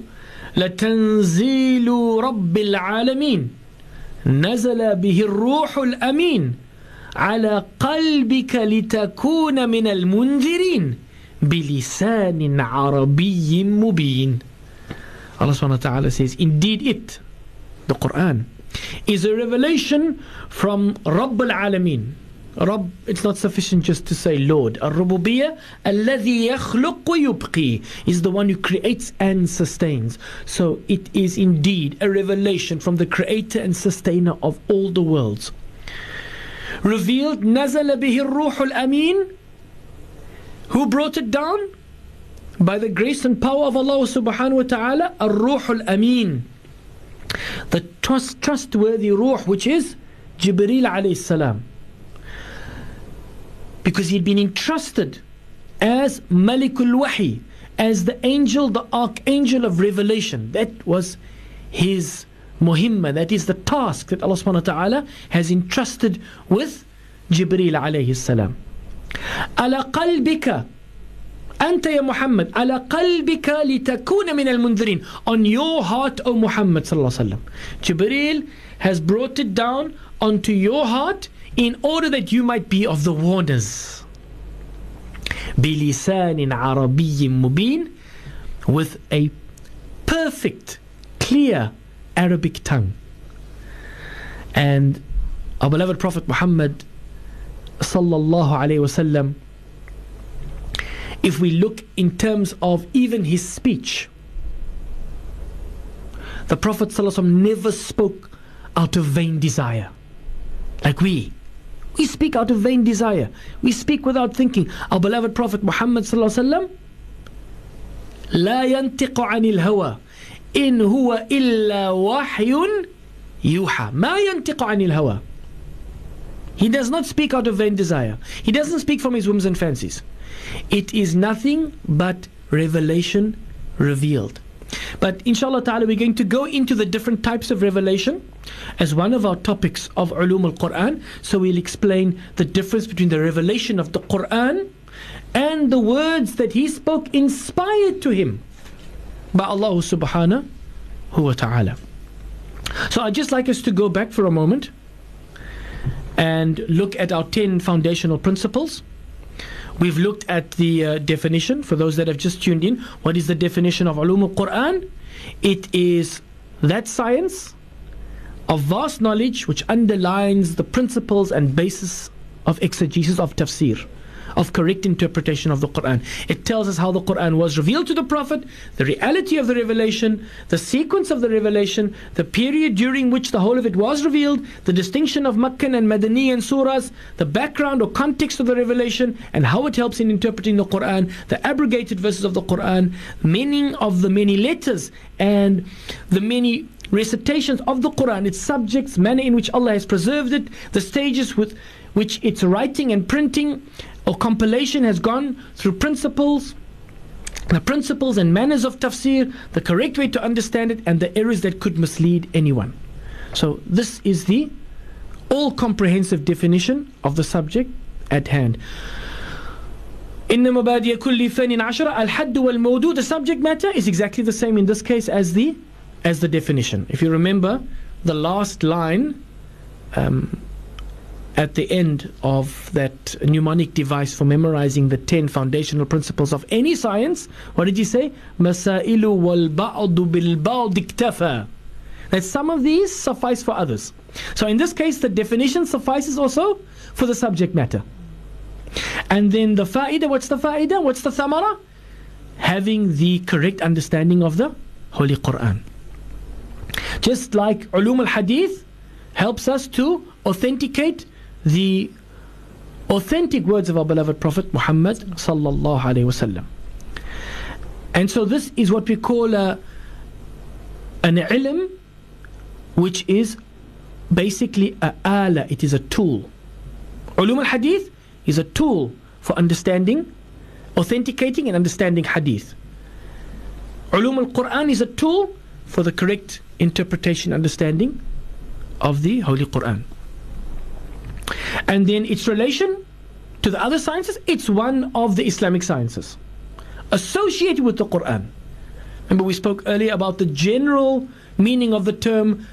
لَتَنزِيلُ رَبِّ الْعَالَمِينَ نزل به الروح الأمين على قلبك لتكون من المنذرين بلسان عربي مبين Allah subhanahu wa ta'ala says indeed it the Quran is a revelation from Rabb al-Alameen Rabb, it's not sufficient just to say Lord. Ar-Rububiyyah, الذي يخلق ويبقي, is the one who creates and sustains. So it is indeed a revelation from the creator and sustainer of all the worlds. Revealed, نزل به الروح الأمين, who brought it down? By the grace and power of Allah subhanahu wa ta'ala, Ar-Ruh al-Amin. The trust, trustworthy Ruh, which is Jibreel alayhi salam because he'd been entrusted as Malikul Wahi, as the angel, the archangel of revelation. That was his muhimma, that is the task that Allah subhanahu wa ta'ala has entrusted with Jibreel alayhi salam. على قلبك أنت يا محمد على قلبك لتكون من المنذرين on your heart O Muhammad صلى الله عليه وسلم Jibreel has brought it down onto your heart in order that you might be of the warners. بلسان عربي مبين with a perfect, clear Arabic tongue. And our beloved Prophet Muhammad sallallahu alayhi wasallam if we look in terms of even his speech the Prophet ﷺ never spoke out of vain desire like we we speak out of vain desire. We speak without thinking. Our beloved Prophet Muhammad sallallahu alaihi wasallam لا ينطق عن الهوى إن هو إلا وحي يوحى ما ينطق عن الهوى He does not speak out of vain desire. He doesn't speak from his whims and fancies. It is nothing but revelation revealed. But inshallah ta'ala, we're going to go into the different types of revelation as one of our topics of ulum al-Quran. So we'll explain the difference between the revelation of the Quran and the words that he spoke inspired to him by Allah subhanahu wa ta'ala. So I'd just like us to go back for a moment and look at our 10 foundational principles. We've looked at the uh, definition for those that have just tuned in. What is the definition of ulum al-Quran? It is that science of vast knowledge which underlines the principles and basis of exegesis of tafsir of correct interpretation of the Quran. It tells us how the Quran was revealed to the Prophet, the reality of the revelation, the sequence of the revelation, the period during which the whole of it was revealed, the distinction of Meccan and Madani and surahs, the background or context of the revelation, and how it helps in interpreting the Quran, the abrogated verses of the Quran, meaning of the many letters, and the many recitations of the Quran, its subjects, manner in which Allah has preserved it, the stages with which its writing and printing or compilation has gone through principles the principles and manners of tafsir, the correct way to understand it, and the errors that could mislead anyone. So, this is the all comprehensive definition of the subject at hand. إن مبادئ كل فن عشرة الحد والموضوع the subject matter is exactly the same in this case as the as the definition. If you remember, the last line um, at the end of that mnemonic device for memorizing the 10 foundational principles of any science, what did you say? Masailu wal ba'du bil That some of these suffice for others. So in this case, the definition suffices also for the subject matter. And then the fa'idah, what's the fa'idah? What's the thamara? Having the correct understanding of the Holy Quran. Just like ulum al-hadith helps us to authenticate the authentic words of our beloved Prophet Muhammad sallallahu alaihi wasallam. And so this is what we call a, an ilm which is basically a ala, it is a tool. Ulum al-hadith is a tool for understanding, authenticating and understanding hadith. Ulum al-Quran is a tool for the correct interpretation, understanding of the Holy Quran. And then its relation to the other sciences, it's one of the Islamic sciences associated with the Quran. Remember, we spoke earlier about the general meaning of the term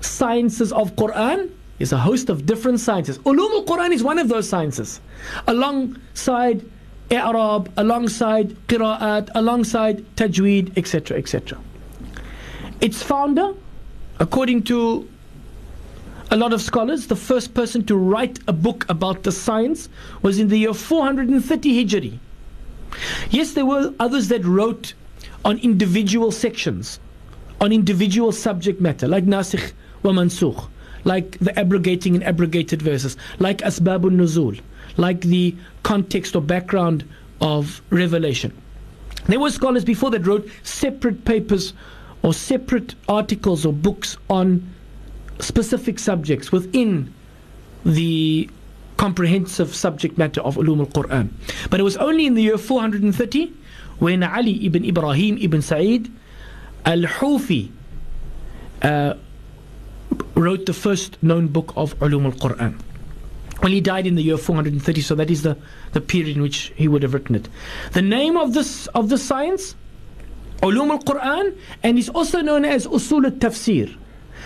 sciences of Quran is a host of different sciences. Ulum al Quran is one of those sciences, alongside I'rab, alongside Qira'at, alongside Tajweed, etc. etc. Its founder, according to a lot of scholars, the first person to write a book about the science was in the year 430 Hijri. Yes, there were others that wrote on individual sections, on individual subject matter, like Nasikh wa Mansukh, like the abrogating and abrogated verses, like Asbabun Nuzul, like the context or background of revelation. There were scholars before that wrote separate papers or separate articles or books on specific subjects within the comprehensive subject matter of Ulum al-Quran. But it was only in the year 430 when Ali ibn Ibrahim ibn Sa'id al-Hufi uh, wrote the first known book of Ulum al-Quran. Well, he died in the year 430, so that is the, the period in which he would have written it. The name of this of the science, Ulum al-Quran, and is also known as Usul al-Tafsir.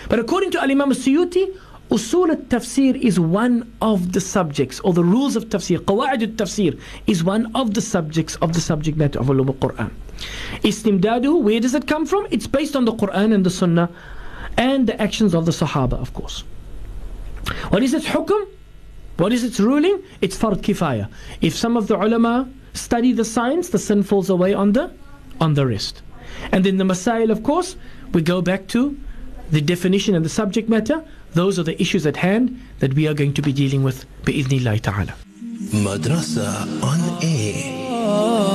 But according to Al-Imam Suyuti, Usul al-Tafsir is one of the subjects, or the rules of Tafsir, Qawa'id al-Tafsir, is one of the subjects of the subject matter of Ulum al-Quran. Istimdadu, where does it come from? It's based on the Quran and the Sunnah and the actions of the Sahaba, of course. What is its hukum? What is its ruling? It's fard kifaya. If some of the ulama study the science, the sin falls away on the on the rest. And then the masail, of course, we go back to the definition and the subject matter. Those are the issues at hand that we are going to be dealing with. Madrasa on air.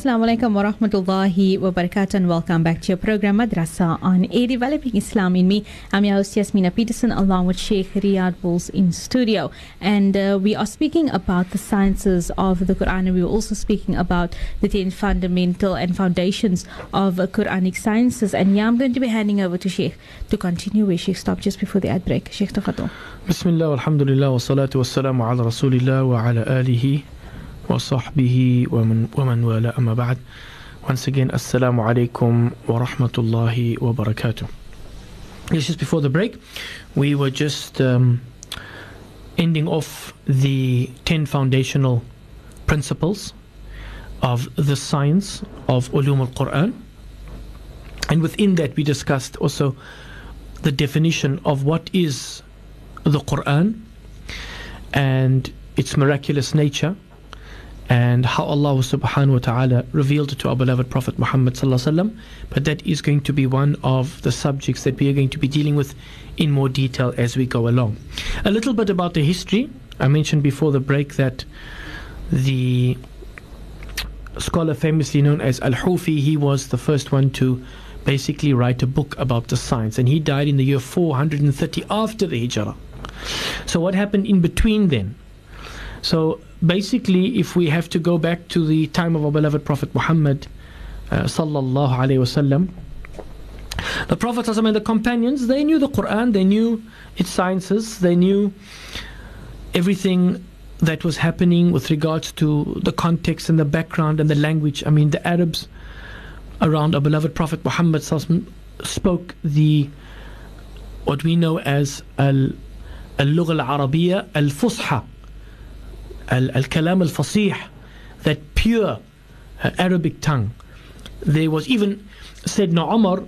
Assalamu alaikum wa rahmatullahi wa barakatuh and welcome back to your program Madrasa on A Developing Islam in Me. I'm your host Yasmina Peterson along with Sheikh Riyad Bulls in studio and uh, we are speaking about the sciences of the Quran and we were also speaking about the 10 fundamental and foundations of uh, Quranic sciences and yeah I'm going to be handing over to Sheikh to continue where Sheikh stopped just before the ad break. Sheikh Tafadol. Bismillah, alhamdulillah, wa salatu wa salamu ala rasulillah wa ala alihi وصحبه ومن, ومن والاه أما بعد Once again, Assalamu alaikum wa rahmatullahi wa barakatuh. Yes, just before the break, we were just um, ending off the 10 foundational principles of the science of ulum al-Quran. And within that, we discussed also the definition of what is the Quran and its miraculous nature and how Allah subhanahu wa ta'ala revealed it to our beloved Prophet Muhammad sallallahu. But that is going to be one of the subjects that we are going to be dealing with in more detail as we go along. A little bit about the history. I mentioned before the break that the scholar famously known as Al-Hufi, he was the first one to basically write a book about the science. And he died in the year 430 after the Hijrah. So, what happened in between then? So basically, if we have to go back to the time of our beloved Prophet Muhammad, uh, sallallahu alaihi wasallam, the Prophet and the companions they knew the Quran, they knew its sciences, they knew everything that was happening with regards to the context and the background and the language. I mean, the Arabs around our beloved Prophet Muhammad spoke the what we know as al al-lugha al-arabiyya al-fusha al-kalam al-fasih, that pure uh, Arabic tongue. There was even said Umar,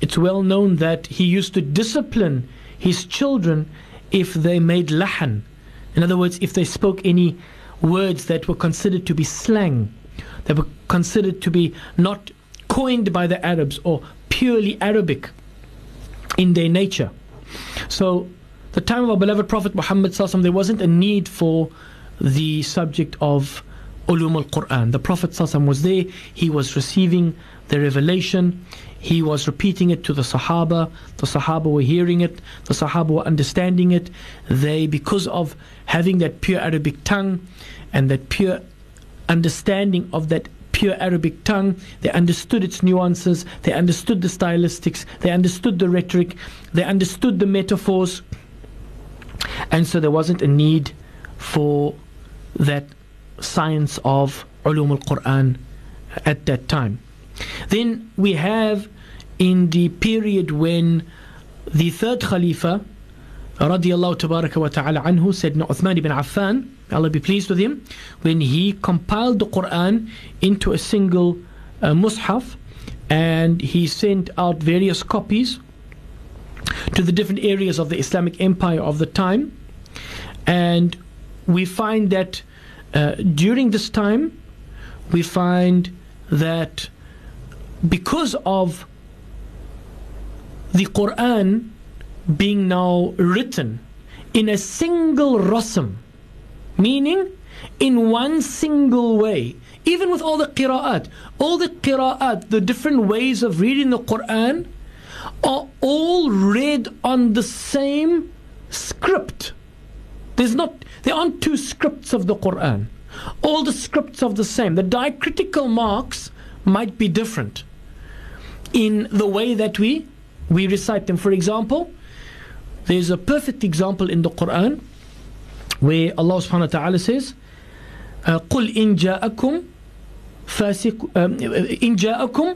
it's well known that he used to discipline his children if they made lahan. In other words, if they spoke any words that were considered to be slang, that were considered to be not coined by the Arabs or purely Arabic in their nature. So, the time of our beloved Prophet Muhammad, there wasn't a need for the subject of ulum al Quran. The Prophet was there, he was receiving the revelation, he was repeating it to the Sahaba, the Sahaba were hearing it, the Sahaba were understanding it. They, because of having that pure Arabic tongue and that pure understanding of that pure Arabic tongue, they understood its nuances, they understood the stylistics, they understood the rhetoric, they understood the metaphors, and so there wasn't a need for that science of ulum al-Quran at that time. Then we have in the period when the third Khalifa radiallahu tabaraka wa ta'ala anhu Sayyidina Uthman ibn Affan Allah be pleased with him when he compiled the Quran into a single uh, mushaf and he sent out various copies to the different areas of the Islamic empire of the time and we find that uh, during this time, we find that because of the Quran being now written in a single rasm, meaning in one single way, even with all the qira'at, all the qira'at, the different ways of reading the Quran, are all read on the same script. There's not there aren't two scripts of the Quran. All the scripts are the same. The diacritical marks might be different in the way that we we recite them. For example, there's a perfect example in the Quran where Allah subhanahu wa ta'ala says, قُلْ إِن جَاءَكُمْ فاسق إن جاءكم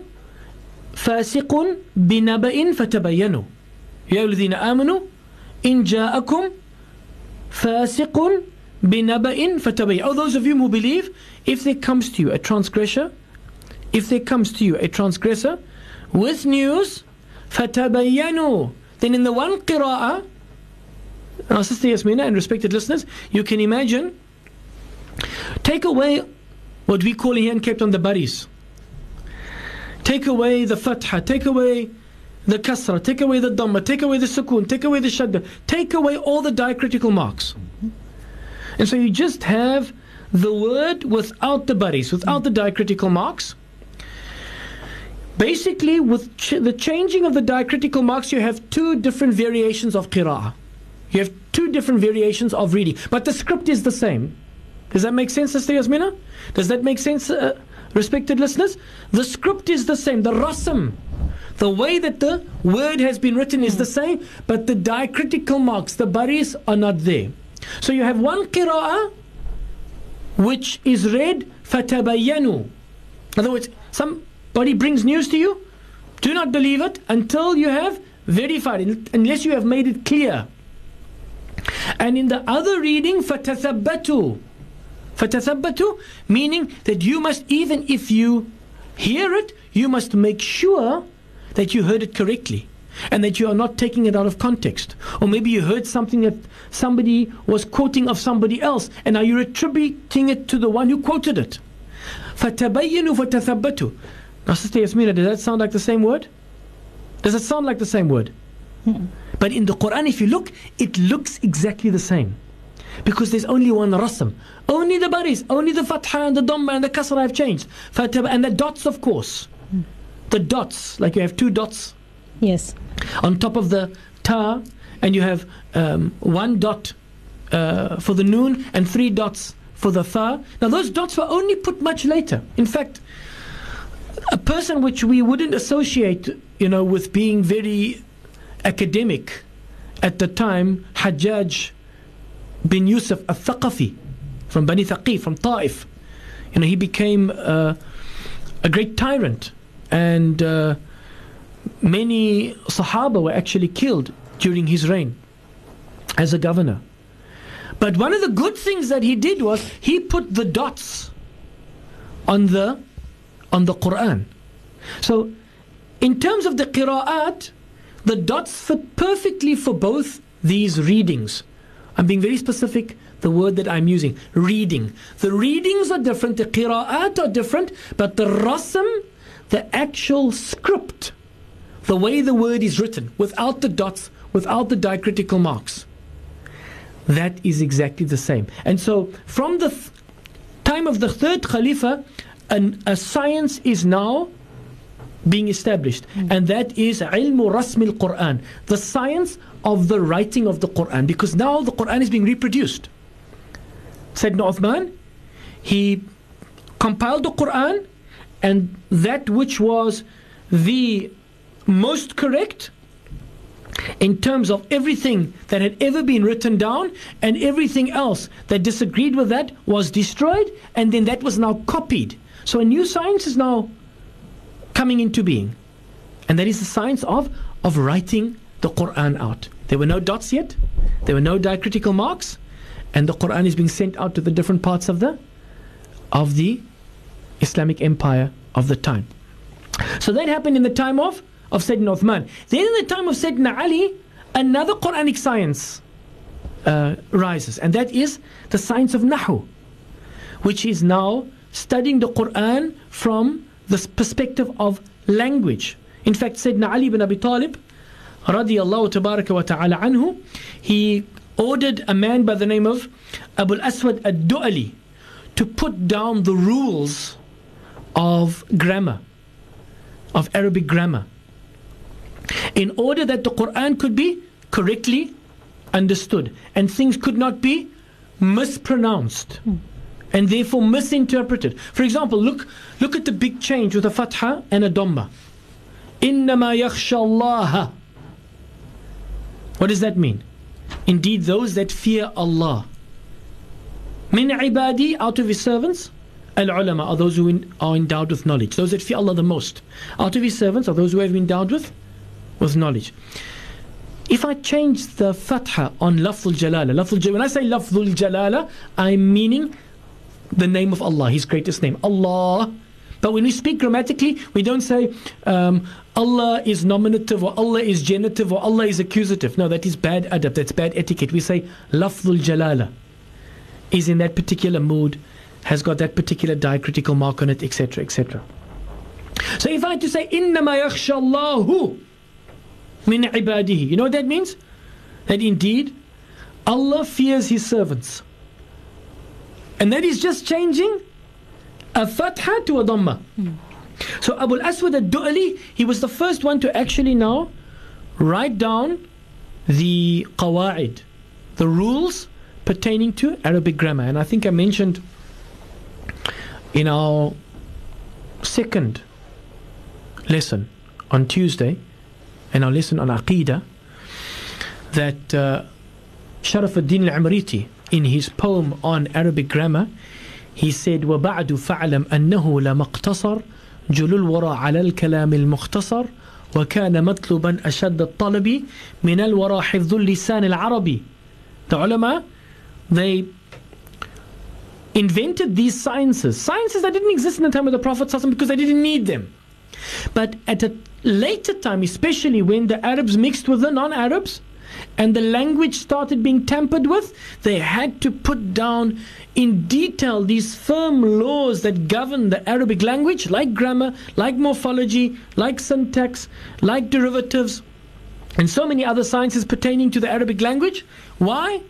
فاسق بنبأ فتبينوا يا الذين آمنوا إن جاءكم فَاسِقٌ بِنَبَئٍ فَتَبَيَّ Oh, those of you who believe, if there comes to you a transgressor, if there comes to you a transgressor with news, فَتَبَيَّنُوا Then in the one qira'ah, our sister Yasmina and respected listeners, you can imagine, take away what we call here in Cape Town the baris. Take away the fatha, take away the kasra, take away the dhamma, take away the sukun, take away the shadda, take away all the diacritical marks. And so you just have the word without the baris, without the diacritical marks. Basically, with ch the changing of the diacritical marks, you have two different variations of qira'ah. You have two different variations of reading, but the script is the same. Does that make sense, Sister Yasmina? Does that make sense, uh, respected listeners? The script is the same, the rasam the way that the word has been written is the hmm. same, but the diacritical marks, the baris, are not there. So you have one qira'ah which is read fatabayyanu. In other words, somebody brings news to you, do not believe it until you have verified it, unless you have made it clear. And in the other reading, fatathabbatu. Fatathabbatu, meaning that you must, even if you hear it, you must make sure that you heard it correctly and that you are not taking it out of context. Or maybe you heard something that somebody was quoting of somebody else and now you're attributing it to the one who quoted it. فَتَبَيَّنُوا فَتَثَبَّتُوا Now, Sister Yasmina, does that sound like the same word? Does it sound like the same word? Hmm. But in the Quran, if you look, it looks exactly the same. Because there's only one rasm. Only the baris, only the fatha and the dhamma and the kasra have changed. And the dots, of course. the dots, like you have two dots Yes. on top of the ta, and you have um, one dot uh, for the noon and three dots for the tha. Now, those dots were only put much later. In fact, a person which we wouldn't associate, you know, with being very academic at the time, Hajjaj bin Yusuf al-Thaqafi from Bani Thaqif, from Ta'if. You know, he became uh, a great tyrant and uh, many Sahaba were actually killed during his reign as a governor. But one of the good things that he did was he put the dots on the on the Quran. So in terms of the qira'at, the dots fit perfectly for both these readings. I'm being very specific, the word that I'm using, reading. The readings are different, the qira'at are different, but the rasm, the actual script, the way the word is written, without the dots, without the diacritical marks, that is exactly the same. And so from the th- time of the third Khalifa, an, a science is now being established, hmm. and that is ilmu rasm al Quran, the science of the writing of the Quran, because now the Quran is being reproduced. Sayyidina Uthman, he compiled the Quran, and that which was the most correct in terms of everything that had ever been written down and everything else that disagreed with that was destroyed and then that was now copied. So a new science is now coming into being. And that is the science of, of writing the Quran out. There were no dots yet, there were no diacritical marks, and the Quran is being sent out to the different parts of the of the Islamic empire of the time. So that happened in the time of, of Sayyidina Uthman. Then in the time of Sayyidina Ali, another Quranic science uh, rises, and that is the science of Nahu, which is now studying the Quran from the perspective of language. In fact, Sayyidina Ali ibn Abi Talib, radiyallahu tabaraka wa ta'ala anhu, he ordered a man by the name of Abu al-Aswad ad-Du'ali to put down the rules of grammar, of Arabic grammar, in order that the Quran could be correctly understood and things could not be mispronounced and therefore misinterpreted. For example, look, look at the big change with a fatha and a dhamma. Innama yakhshallaha. What does that mean? Indeed, those that fear Allah. Min ibadi, out of his servants al ulama are those who in, are endowed with knowledge. Those that fear Allah the most. Out of his servants are those who have been endowed with, with knowledge. If I change the fatha on lafzul jalala, lafzul jalala, when I say lafzul jalala, I'm meaning the name of Allah, His greatest name, Allah. But when we speak grammatically, we don't say um, Allah is nominative or Allah is genitive or Allah is accusative. No, that is bad adab, that's bad etiquette. We say lafzul jalala is in that particular mood, has got that particular diacritical mark on it, etc., etc. So if I had to say إِنَّمَا يَخْشَى اللَّهُ min ibadihi. You know what that means? That indeed Allah fears His servants. And that is just changing a fatha to a dhamma. So Abu al-Aswad al-Du'ali, he was the first one to actually now write down the qawa'id, the rules pertaining to Arabic grammar. And I think I mentioned in our second lesson on Tuesday, in our lesson on Aqidah, that uh, Sharaf al-Din al-Amriti, in his poem on Arabic grammar, he said, وَبَعْدُ فَعْلَمْ أَنَّهُ لَمَا اقْتَصَرْ جُلُ الْوَرَى عَلَى الْكَلَامِ الْمُخْتَصَرْ وكان مطلوبا أشد الطلب من الورى حفظ اللسان العربي The ulama, they invented these sciences. Sciences that didn't exist in the time of the Prophet because they didn't need them. But at a later time, especially when the Arabs mixed with the non-Arabs, and the language started being tampered with, they had to put down in detail these firm laws that govern the Arabic language, like grammar, like morphology, like syntax, like derivatives, and so many other sciences pertaining to the Arabic language. Why?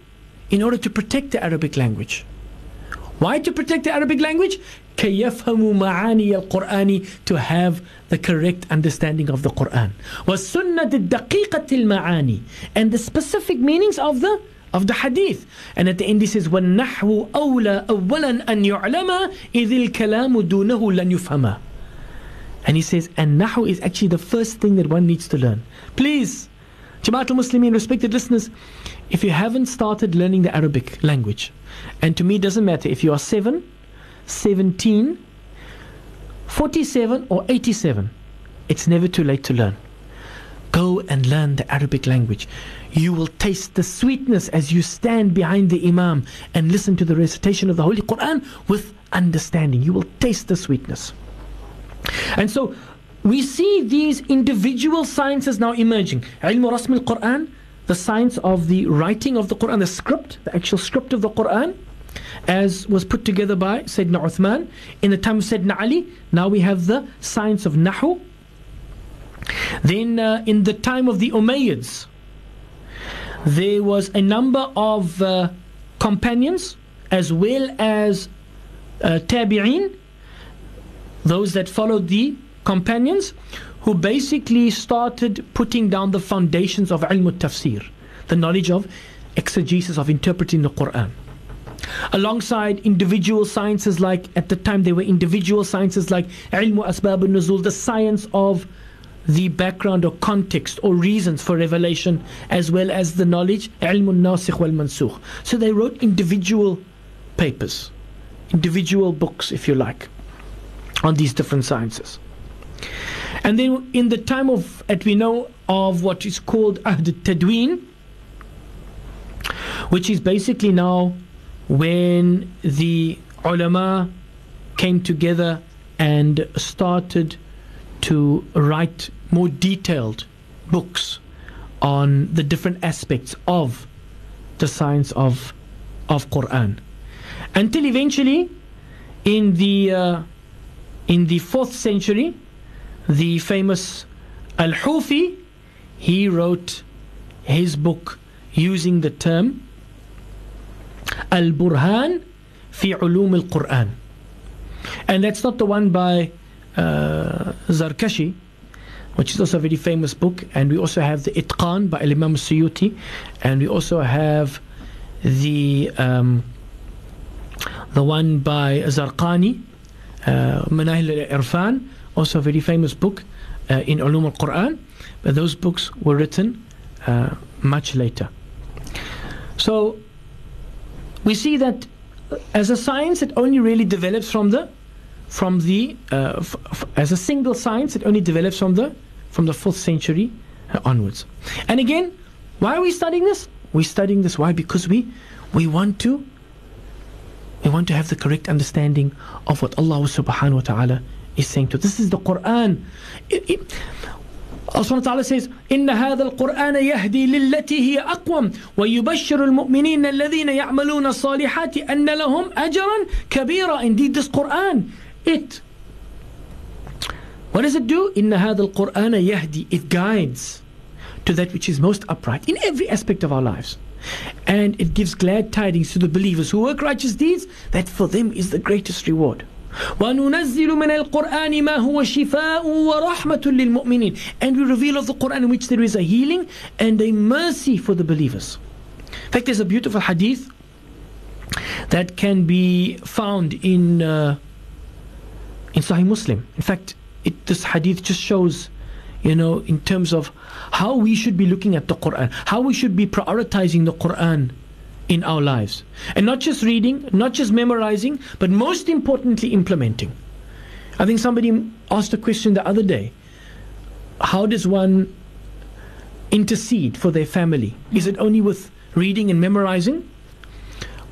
In order to protect the Arabic language. Why to protect the Arabic language? كي يفهموا معاني القرآن to have the correct understanding of the Quran والسنة الدقيقة المعاني and the specific meanings of the of the hadith and at the end he says والنحو أولى أولا أن يعلم إذ الكلام دونه لن يفهمه and he says and nahu is actually the first thing that one needs to learn please Jamaatul Muslimin respected listeners if you haven't started learning the Arabic language and to me it doesn't matter if you are 7 17 47 or 87 it's never too late to learn go and learn the Arabic language you will taste the sweetness as you stand behind the Imam and listen to the recitation of the Holy Quran with understanding. You will taste the sweetness. And so we see these individual sciences now emerging. Ilm Rasm al Quran, the science of the writing of the Quran, the script, the actual script of the Quran, as was put together by Sayyidina Uthman in the time of Sayyidina Ali. Now we have the science of Nahu. Then uh, in the time of the Umayyads, there was a number of uh, companions as well as uh, tabi'in, those that followed the companions, who basically started putting down the foundations of ilm tafsir, the knowledge of exegesis, of interpreting the Quran. Alongside individual sciences like, at the time there were individual sciences like ilm asbab al-nuzul, the science of the background or context or reasons for revelation as well as the knowledge ilmun nasikh wal mansukh so they wrote individual papers individual books if you like on these different sciences and then in the time of at we know of what is called ahd tadween which is basically now when the ulama came together and started to write more detailed books on the different aspects of the science of of Quran. Until eventually in the uh, in the 4th century the famous Al-Hufi he wrote his book using the term Al-Burhan fi Ulum al-Quran and that's not the one by uh, Zarkashi which is also a very famous book. And we also have the Itqan by Imam Suyuti. And we also have the um, the one by Zarqani, uh, Manahil al-Irfan, also a very famous book uh, in Ulum al-Quran. But those books were written uh, much later. So we see that as a science, it only really develops from the from the uh, as a single science, it only develops from the from the 4th century onwards. And again, why are we studying this? We're studying this why? Because we we want to we want to have the correct understanding of what Allah subhanahu wa ta'ala is saying to. This is the Quran. It, it, Allah subhanahu wa ta'ala says, إن هذا القرآن يهدي للتي هي أقوم ويبشر المؤمنين الذين يعملون الصالحات أن لهم أجرا كبيرا. Indeed, this Quran, it what does it do? إن هذا القرآن يهدي It guides to that which is most upright in every aspect of our lives. And it gives glad tidings to the believers who work righteous deeds that for them is the greatest reward. وننزل من القرآن ما هو شفاء ورحمة للمؤمنين and we reveal of the Quran in which there is a healing and a mercy for the believers. In fact, there's a beautiful hadith that can be found in uh, in Sahih Muslim. In fact, it, this hadith just shows, you know, in terms of how we should be looking at the Quran, how we should be prioritizing the Quran in our lives. And not just reading, not just memorizing, but most importantly, implementing. I think somebody asked a question the other day how does one intercede for their family? Is it only with reading and memorizing?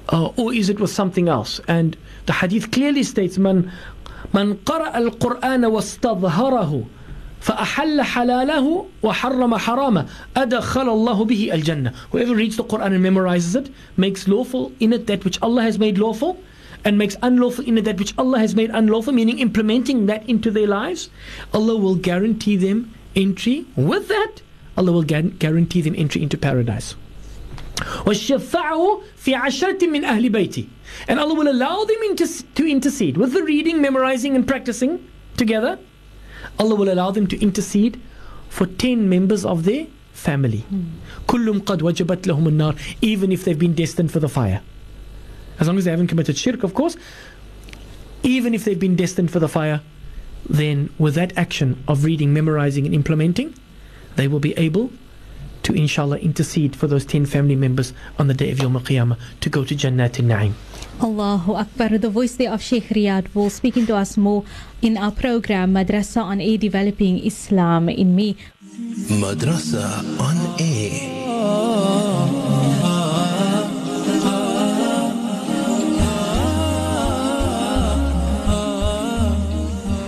Uh, or is it with something else? And the hadith clearly states, Man, man qara al Quran wastadharahu فأحل حلاله وحرم حرامه أدخل الله به الجنة Whoever reads the Quran and memorizes it makes lawful in it that which Allah has made lawful and makes unlawful in it that which Allah has made unlawful meaning implementing that into their lives Allah will guarantee them entry with that Allah will guarantee them entry into paradise وَالشَّفَّعُهُ فِي عَشْرَةٍ مِّنْ أَهْلِ بَيْتِهِ And Allah will allow them inter- to intercede with the reading, memorizing and practicing together. Allah will allow them to intercede for 10 members of their family. كُلُّمْ قَدْ وَجَبَتْ لَهُمُ النَّارِ Even if they've been destined for the fire. As long as they haven't committed shirk, of course. Even if they've been destined for the fire, then with that action of reading, memorizing and implementing, they will be able to inshallah intercede for those 10 family members on the day of Yawm al-Qiyamah to go to Jannat al-Na'im. Allahu Akbar. The voice there of Sheikh Riyad will speaking to us more in our program Madrasa on Air Developing Islam in Me. Madrasa on air.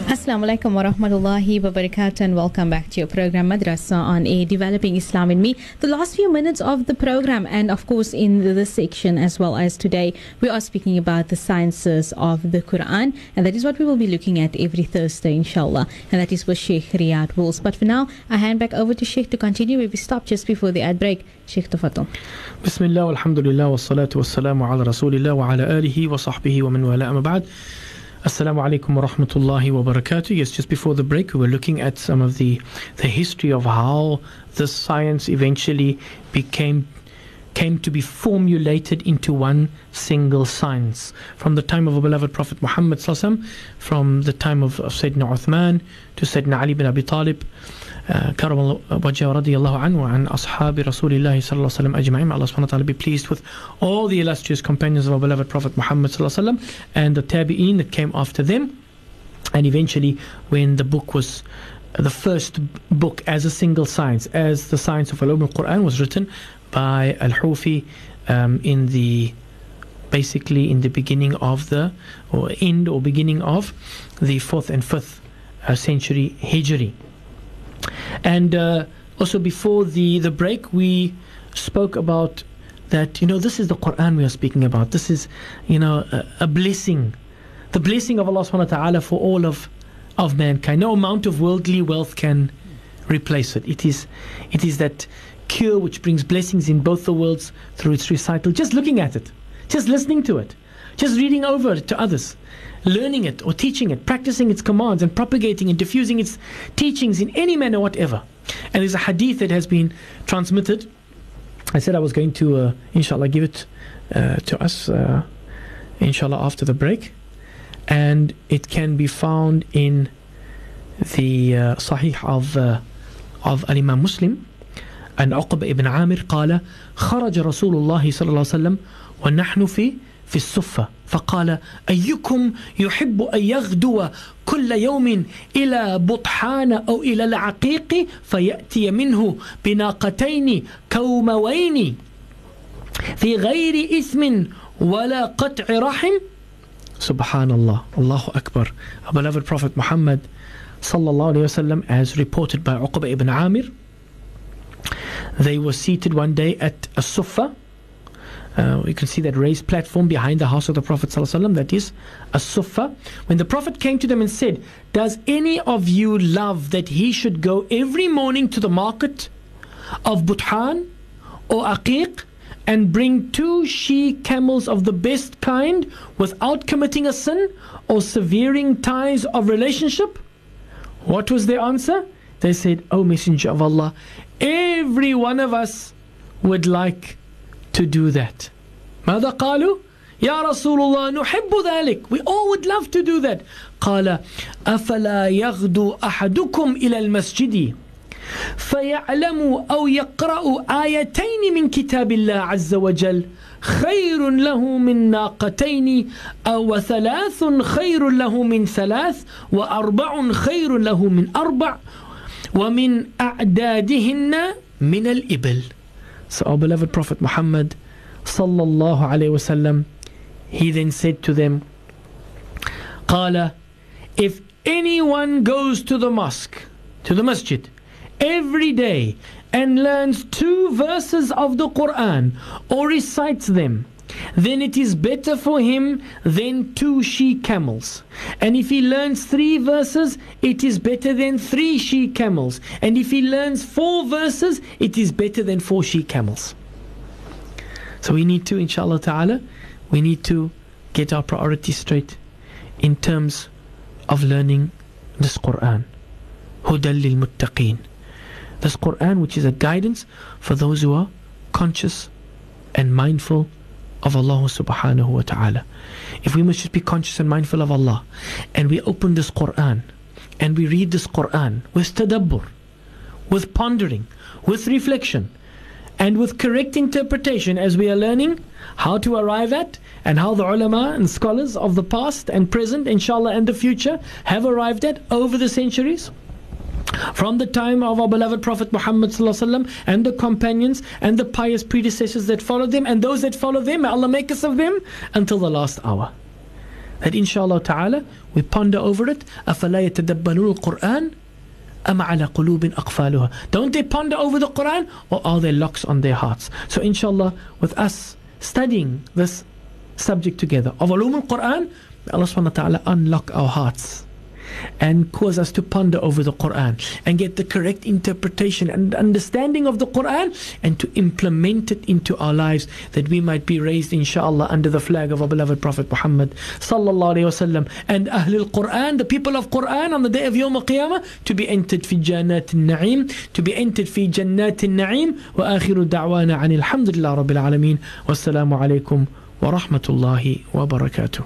Assalamu alaikum wa rahmatullahi wa barakatuh and welcome back to your program Madrasa on Air Developing Islam in Me. The last few minutes of the program and of course in this section as well as today we are speaking about the sciences of the Quran and that is what we will be looking at every Thursday inshallah and that is with Sheikh Riyad Wolves. But for now I hand back over to Sheikh to continue where we stopped just before the ad break. Sheikh Tafatul. Bismillah walhamdulillah wassalatu wassalamu ala rasulillah wa ala alihi wa sahbihi wa man wala Assalamu alaikum wa rahmatullahi wa barakatuh. Yes, just before the break, we were looking at some of the, the history of how this science eventually became came to be formulated into one single science. From the time of our beloved Prophet Muhammad from the time of, of Sayyidina Uthman to Sayyidina Ali bin Abi Talib, uh, karam wajah radiyallahu anhu and ashabi Rasulullah sallallahu alaihi wasallam ajma'in. Allah subhanahu wa ta'ala be pleased with all the illustrious companions of our beloved Prophet Muhammad sallallahu عليه وسلم and the tabi'een that came after them. And eventually, when the book was the first book as a single science, as the science of Ulum al-Quran was written by Al-Hufi um, in the basically in the beginning of the or end or beginning of the 4th and 5th uh, century Hijri and uh, also before the, the break, we spoke about that, you know, this is the Quran we are speaking about. This is, you know, a, a blessing. The blessing of Allah subhanahu wa ta'ala for all of, of mankind. No amount of worldly wealth can replace it. It is, it is that cure which brings blessings in both the worlds through its recital. Just looking at it, just listening to it, just reading over it to others learning it or teaching it, practicing its commands and propagating and diffusing its teachings in any manner whatever. And there's a hadith that has been transmitted. I said I was going to, uh, inshallah, give it uh, to us, uh, inshallah, after the break. And it can be found in the uh, Sahih of, uh, of Al-Imam Muslim. أن عقبة ابن عامر قال خرج رسول الله صلى الله عليه وسلم ونحن في في الصفة. فقال أيكم يحب أن يغدو كل يوم إلى بطحان أو إلى العقيق فيأتي منه بناقتين كوموين في غير إثم ولا قطع رحم؟ سبحان الله الله أكبر. Our beloved Prophet Muhammad صلى الله عليه وسلم as reported by Uqba ibn Amir they were seated one day at a sufa uh, you can see that raised platform behind the house of the Prophet ﷺ, that is a sufa. When the Prophet came to them and said, Does any of you love that he should go every morning to the market of Buthan or Aqiq and bring two she camels of the best kind without committing a sin or severing ties of relationship? What was their answer? They said, O Messenger of Allah, every one of us would like to do that. ماذا قالوا؟ يا رسول الله نحب ذلك. We all would love to do that. قال أفلا يغدو أحدكم إلى المسجد فيعلم أو يقرأ آيتين من كتاب الله عز وجل خير له من ناقتين أو ثلاث خير له من ثلاث وأربع خير له من أربع ومن أعدادهن من الإبل So our beloved Prophet Muhammad sallallahu alayhi wasallam he then said to them قال if anyone goes to the mosque to the masjid every day and learns two verses of the Quran or recites them then it is better for him than two she camels. And if he learns three verses, it is better than three she camels. And if he learns four verses, it is better than four she camels. So we need to, inshallah ta'ala, we need to get our priorities straight in terms of learning this Quran. Hudal muttaqeen. This Quran, which is a guidance for those who are conscious and mindful of Allah subhanahu wa ta'ala. If we must just be conscious and mindful of Allah, and we open this Quran, and we read this Quran with tadabbur, with pondering, with reflection, and with correct interpretation as we are learning how to arrive at and how the ulama and scholars of the past and present, inshallah, and the future have arrived at over the centuries From the time of our beloved Prophet Muhammad and the companions and the pious predecessors that followed them and those that follow them, may Allah make us of them until the last hour. That inshallah ta'ala we ponder over it. أَفَلَا يَتَدَبَّرُونَ الْقُرْآنَ أَمْ عَلَى قُلُوبٍ أَقْفَالُهَا Don't they ponder over the Quran or are there locks on their hearts? So inshallah with us studying this subject together of ulum al-Quran, Allah subhanahu wa ta'ala unlock our hearts and cause us to ponder over the Quran and get the correct interpretation and understanding of the Quran and to implement it into our lives that we might be raised inshallah under the flag of our beloved Prophet Muhammad sallallahu alayhi wasallam and Ahlul Quran the people of Quran on the day of Yawm al-Qiyamah to be entered fi Jannat al-Na'im to be entered fi Jannat al-Na'im. Wa akhiru da'wana anil hamdulillah rabbil alameen. Wassalamu alaykum wa rahmatullahi wa barakatuh